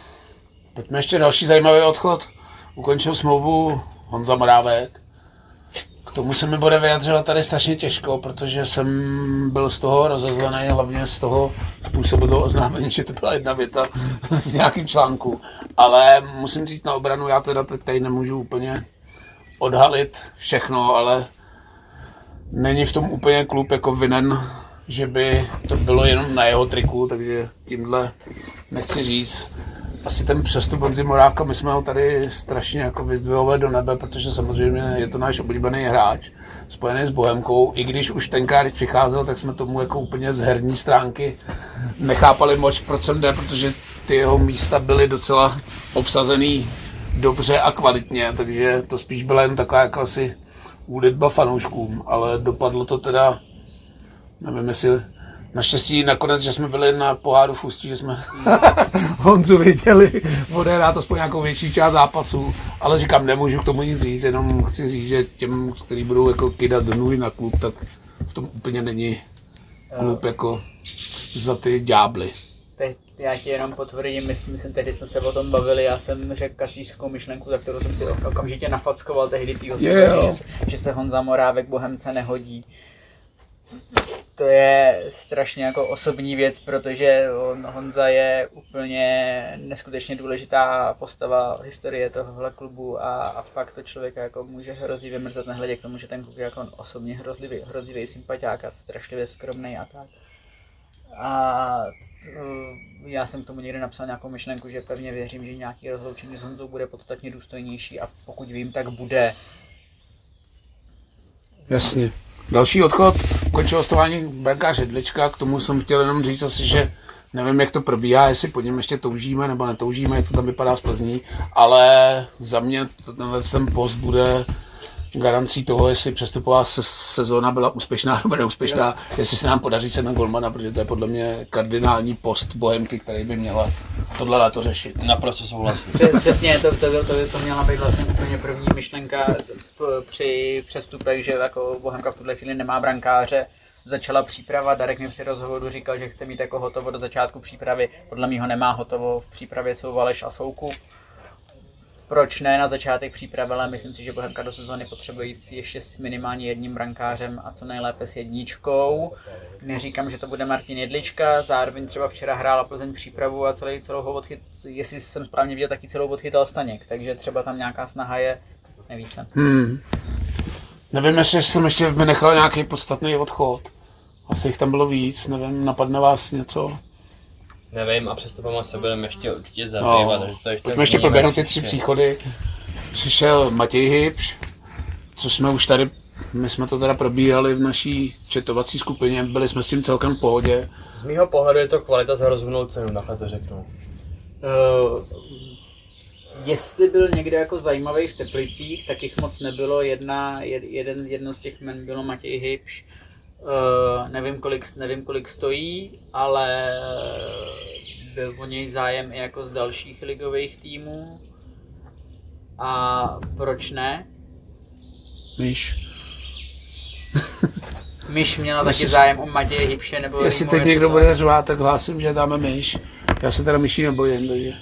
Pojďme ještě další zajímavý odchod. Ukončil smlouvu Honza Morávek. Tomu se mi bude vyjadřovat tady strašně těžko, protože jsem byl z toho rozezlený, hlavně z toho způsobu toho oznámení, že to byla jedna věta v nějakém článku. Ale musím říct na obranu, já teda teď tady nemůžu úplně odhalit všechno, ale není v tom úplně klub jako vinen, že by to bylo jenom na jeho triku, takže tímhle nechci říct. Asi ten přestup Honzi Morávka, my jsme ho tady strašně jako vyzdvihovali do nebe, protože samozřejmě je to náš oblíbený hráč, spojený s Bohemkou. I když už tenkrát, přicházel, tak jsme tomu jako úplně z herní stránky nechápali moc, proč sem jde, protože ty jeho místa byly docela obsazený dobře a kvalitně, takže to spíš byla jen taková jako asi úlitba fanouškům, ale dopadlo to teda, nevím jestli, naštěstí nakonec, že jsme byli na poháru v Ústí, že jsme <laughs> Honzu viděli odehrát aspoň nějakou větší část zápasů, ale říkám, nemůžu k tomu nic říct, jenom chci říct, že těm, kteří budou jako kydat nůj na klub, tak v tom úplně není klub jako za ty ďábly. Teď já ti jenom potvrdím, myslím, myslím, tehdy jsme se o tom bavili, já jsem řekl kasířskou myšlenku, za kterou jsem si ok- okamžitě nafackoval tehdy tý Jo. že, že se Honza Morávek Bohemce nehodí. To je strašně jako osobní věc, protože on, Honza je úplně neskutečně důležitá postava historie tohohle klubu a, a fakt to člověka jako může hrozivě mrzet, nehledě k tomu, že ten kluk je jako osobně hrozivý, hrozivý sympatiák a strašlivě skromný a tak. A uh, já jsem k tomu někdy napsal nějakou myšlenku, že pevně věřím, že nějaký rozloučení s Honzou bude podstatně důstojnější a pokud vím, tak bude. Jasně. Další odchod, končil hostování brankáře Hedlička, k tomu jsem chtěl jenom říct asi, že nevím, jak to probíhá, jestli po něm ještě toužíme nebo netoužíme, jak to tam vypadá z Plzní, ale za mě tenhle ten post bude garancí toho, jestli přestupová se- sezóna byla úspěšná nebo neúspěšná, jestli se nám podaří se na Golmana, protože to je podle mě kardinální post Bohemky, který by měla tohle léto řešit. Naprosto souhlasím. Pře- Přesně, to, to, to, to měla být vlastně úplně první myšlenka p- při přestupech, že jako Bohemka v tuhle chvíli nemá brankáře. Začala příprava, Darek mi při rozhovoru říkal, že chce mít jako hotovo do začátku přípravy. Podle mě ho nemá hotovo, v přípravě jsou Valeš a Soukup. Proč ne na začátek přípravy, ale myslím si, že Bohemka do sezóny potřebuje ještě s minimálně jedním brankářem a co nejlépe s jedničkou. Neříkám, že to bude Martin Jedlička, zároveň třeba včera hrála Plzeň přípravu a celý, celou ho odchyt, jestli jsem správně viděl, taky celou odchytal Staněk, takže třeba tam nějaká snaha je, neví se. Hmm. Nevím, jestli jsem ještě vynechal nějaký podstatný odchod. Asi jich tam bylo víc, nevím, napadne vás něco? Nevím, a přestupama se budeme ještě určitě zabývat. No, to ještě pojďme ještě proběhnout ty tři příchody. Přišel Matěj Hybš, co jsme už tady, my jsme to teda probíhali v naší četovací skupině, byli jsme s tím celkem v pohodě. Z mýho pohledu je to kvalita za rozumnou cenu, takhle to řeknu. Uh, jestli byl někde jako zajímavý v Teplicích, tak jich moc nebylo. Jedna, jed, jeden, jedno z těch men bylo Matěj Hybš. Uh, nevím, kolik, nevím, kolik stojí, ale byl o něj zájem i jako z dalších ligových týmů. A proč ne? Myš. <laughs> Myš měla taky Myslíš, zájem o Matěje Hybše, nebo Jestli teď někdo bude řvát, tak hlásím, že dáme myš. Já se teda myší nebojím, takže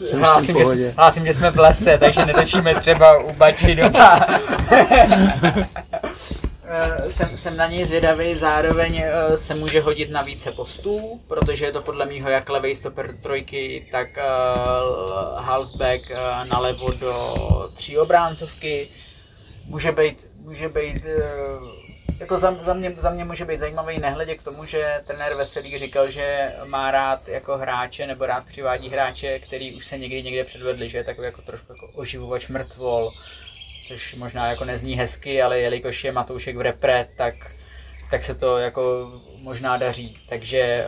jsem hlásím, že, hlásím, že jsme v lese, takže netočíme třeba u bači doma. Eh, <laughs> jsem, jsem na něj zvědavý, zároveň eh, se může hodit na více postů, protože je to podle mého jak levý stoper trojky, tak uh, halfback uh, nalevo do tří obráncovky. Může být, může být uh, jako za, za, mě, za mě může být zajímavý nehledě k tomu, že trenér Veselý říkal, že má rád jako hráče nebo rád přivádí hráče, který už se někdy někde předvedli, že je takový jako trošku jako oživovač mrtvol, což možná jako nezní hezky, ale jelikož je Matoušek v repre, tak, tak se to jako možná daří, takže...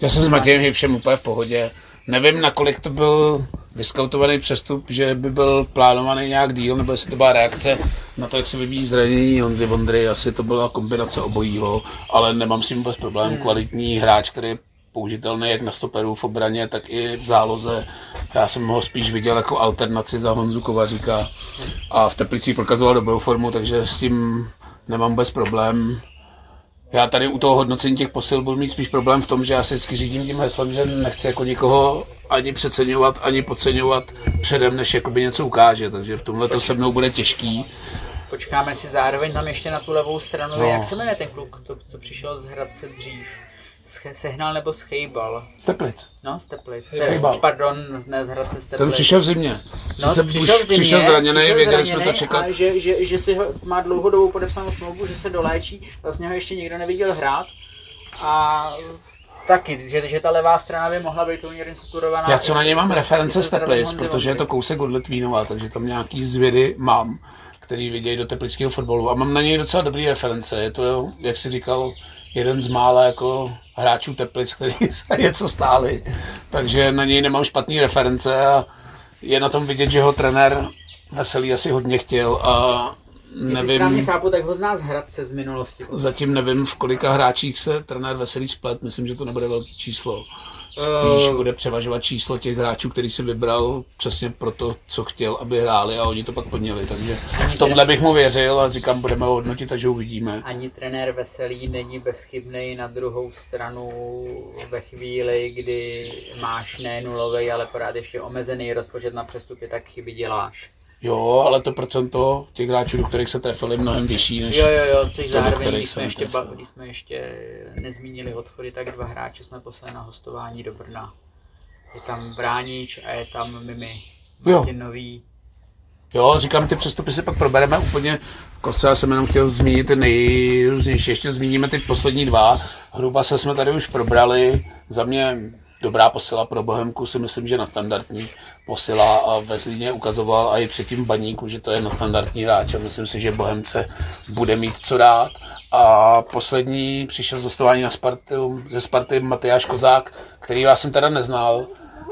Já jsem s Matějem všem úplně v pohodě. Nevím, nakolik to byl vyskautovaný přestup, že by byl plánovaný nějak díl, nebo jestli to byla reakce na to, jak se vyvíjí zranění Honzy Vondry, asi to byla kombinace obojího, ale nemám s tím vůbec problém. Hmm. Kvalitní hráč, který je použitelný jak na stoperu v obraně, tak i v záloze. Já jsem ho spíš viděl jako alternaci za Honzu Kovaříka a v Teplicích prokazoval dobrou formu, takže s tím nemám vůbec problém. Já tady u toho hodnocení těch posil budu mít spíš problém v tom, že já se vždycky řídím tím heslem, že nechci jako nikoho ani přeceňovat, ani podceňovat předem, než jakoby něco ukáže, takže v tomhle to se mnou bude těžký. Počkáme si zároveň tam ještě na tu levou stranu, no. jak se jmenuje ten kluk, to, co přišel z Hradce dřív? Sehnal nebo schejbal? Steplic. No, Steplic. Schejbal. Pardon, ne z Hradce Steplic. Ten přišel v zimě. No, Sice přišel v zimě, přišel zraněný, přišel věděli jsme to čekat. A že, že, že si ho, má dlouhodobou podepsanou smlouvu, že se doléčí, vlastně ho ještě nikdo neviděl hrát. A Taky, že, že ta levá strana by mohla být poměrně saturovaná. Já co na něj mám reference z Teplic, protože je to kousek od Litvínova, takže tam nějaký zvědy mám, který vidějí do teplického fotbalu a mám na něj docela dobrý reference. Je to, jak si říkal, jeden z mála jako hráčů Teplic, který <laughs> se něco stáli, takže na něj nemám špatný reference a je na tom vidět, že ho trenér Veselý asi hodně chtěl a nevím... Jestli chápu, tak ho zná z Hradce z minulosti. Zatím nevím, v kolika hráčích se trenér Veselý splet, myslím, že to nebude velký číslo. Spíš uh, bude převažovat číslo těch hráčů, který si vybral přesně pro to, co chtěl, aby hráli a oni to pak plnili. Takže v tomhle bych mu věřil a říkám, budeme ho hodnotit, takže uvidíme. Ani trenér Veselý není bezchybný na druhou stranu ve chvíli, kdy máš ne nulový, ale pořád ještě omezený rozpočet na přestupy, tak chyby děláš. Jo, ale to procento těch hráčů, do kterých se trefili, mnohem vyšší než Jo, jo, jo, což zároveň, když jsme, ještě, ba, když jsme ještě nezmínili odchody, tak dva hráče jsme poslali na hostování do Brna. Je tam Bránič a je tam Mimi, Martin jo. Nový. Jo, říkám, ty přestupy si pak probereme úplně. Kostce, já jsem jenom chtěl zmínit ty nejrůznější. Ještě zmíníme ty poslední dva. Hruba se jsme tady už probrali. Za mě dobrá posila pro Bohemku si myslím, že na standardní posila a ve Zlíně ukazoval a i předtím Baníku, že to je na standardní hráč a myslím si, že Bohemce bude mít co dát. A poslední přišel z dostování na Spartu, ze Sparty Matyáš Kozák, který já jsem teda neznal.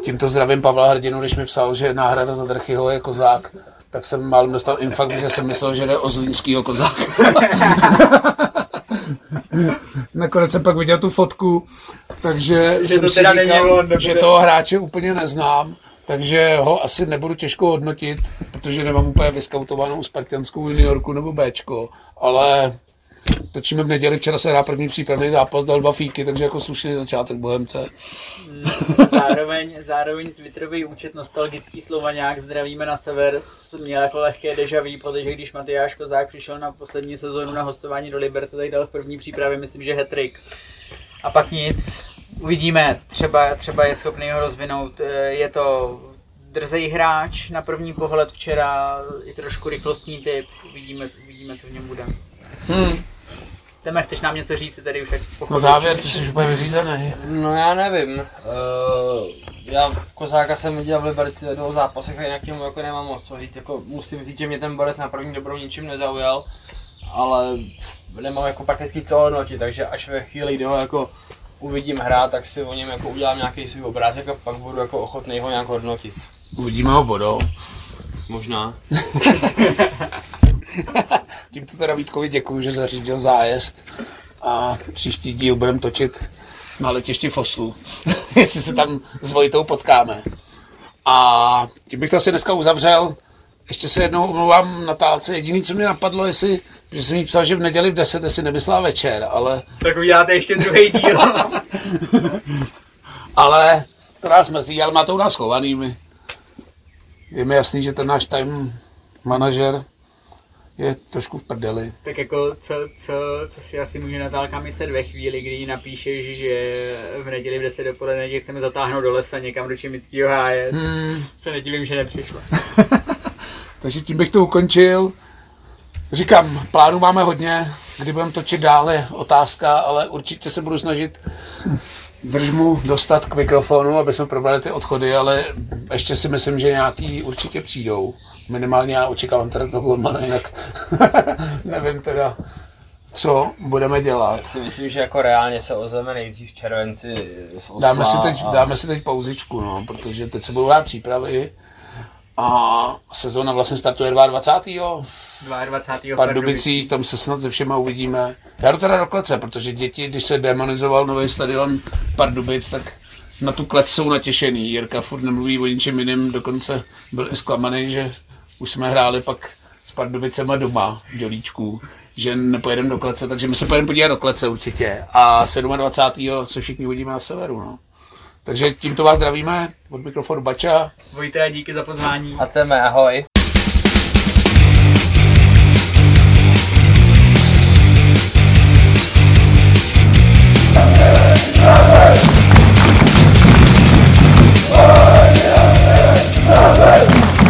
Tímto zdravím Pavla Hrdinu, když mi psal, že náhrada za Drchyho je Kozák, tak jsem málem dostal infarkt, že jsem myslel, že jde o zlínskýho Kozáka. <laughs> Nakonec jsem pak viděl tu fotku, takže že jsem to si říkal, že toho hráče úplně neznám, takže ho asi nebudu těžko hodnotit, protože nemám úplně vyskautovanou spartanskou juniorku nebo Bčko, ale točíme v neděli, včera se hrá první přípravný zápas, dal dva fíky, takže jako slušný začátek Bohemce. Zároveň, zároveň Twitterový účet Nostalgický Slovanák, zdravíme na sever, měl jako lehké deja vu, protože když Matyáš Kozák přišel na poslední sezónu na hostování do Liberce, tak dal v první přípravě, myslím, že hetrik. A pak nic, uvidíme, třeba, třeba je schopný ho rozvinout, Eh, je to drzej hráč na první pohled včera, i trošku rychlostní typ, uvidíme, uvidíme co v něm bude. Hmm. Teme, chceš nám něco říct, tady už jak Na závěr, ty jsi úplně vyřízený. No já nevím. Uh, já Kozáka jsem viděl v Liberci ve dvou zápasech a jinak mu jako nemám moc co říct. Jako, musím říct, že mě ten Borec na první dobrou ničím nezaujal, ale nemám jako prakticky co hodnotit, takže až ve chvíli, kdy ho jako uvidím hrát, tak si o něm jako udělám nějaký svůj obrázek a pak budu jako ochotný ho nějak hodnotit. Uvidíme ho bodou. Možná. <laughs> Tímto teda Vítkovi děkuji, že zařídil zájezd a příští díl budeme točit na letišti Foslu, <laughs> jestli se tam s Vojtou potkáme. A tím bych to asi dneska uzavřel. Ještě se jednou omlouvám Natálce. Jediný, co mě napadlo, jestli, že jsem jí psal, že v neděli v 10, jestli nemyslela večer, ale, Tak uděláte ještě druhý díl. <laughs> ale to nás mrzí, ale má to u nás schovaný. My. Je mi jasný, že ten náš time manažer je trošku v prdeli. tak jako, co, co, co si asi může Natálka myslet ve chvíli, kdy jí napíšeš, že v neděli v 10 dopoledne tě chceme zatáhnout do lesa někam do Čimického háje. Hmm. Se nedivím, že nepřišla. <laughs> Takže tím bych to ukončil. Říkám, plánu máme hodně, kdy budeme točit dále, otázka, ale určitě se budu snažit držmu dostat k mikrofonu, aby jsme probrali ty odchody, ale ještě si myslím, že nějaký určitě přijdou. Minimálně já očekávám teda toho Goldmana, jinak <laughs> nevím teda, co budeme dělat. Já si myslím, že jako reálně se ozveme nejdřív v červenci z Osla Dáme si teď, a- dáme si teď pauzičku, no, protože teď se budou dát přípravy a sezóna vlastně startuje 22. 22. v Pardubicích, tam se snad se všema uvidíme. Já jdu teda do klece, protože děti, když se demonizoval nový stadion Pardubic, tak na tu klec jsou natěšený. Jirka furt nemluví o ničem jiném, dokonce byl i zklamaný, že už jsme hráli pak s Pardubicema doma v Dělíčku, že nepojedeme do klece, takže my se pojedeme podívat do klece určitě. A 27. se všichni uvidíme na severu. No. Takže tímto vás zdravíme od mikrofonu Bača. Vojte a díky za pozvání. A teme, ahoj. Amém.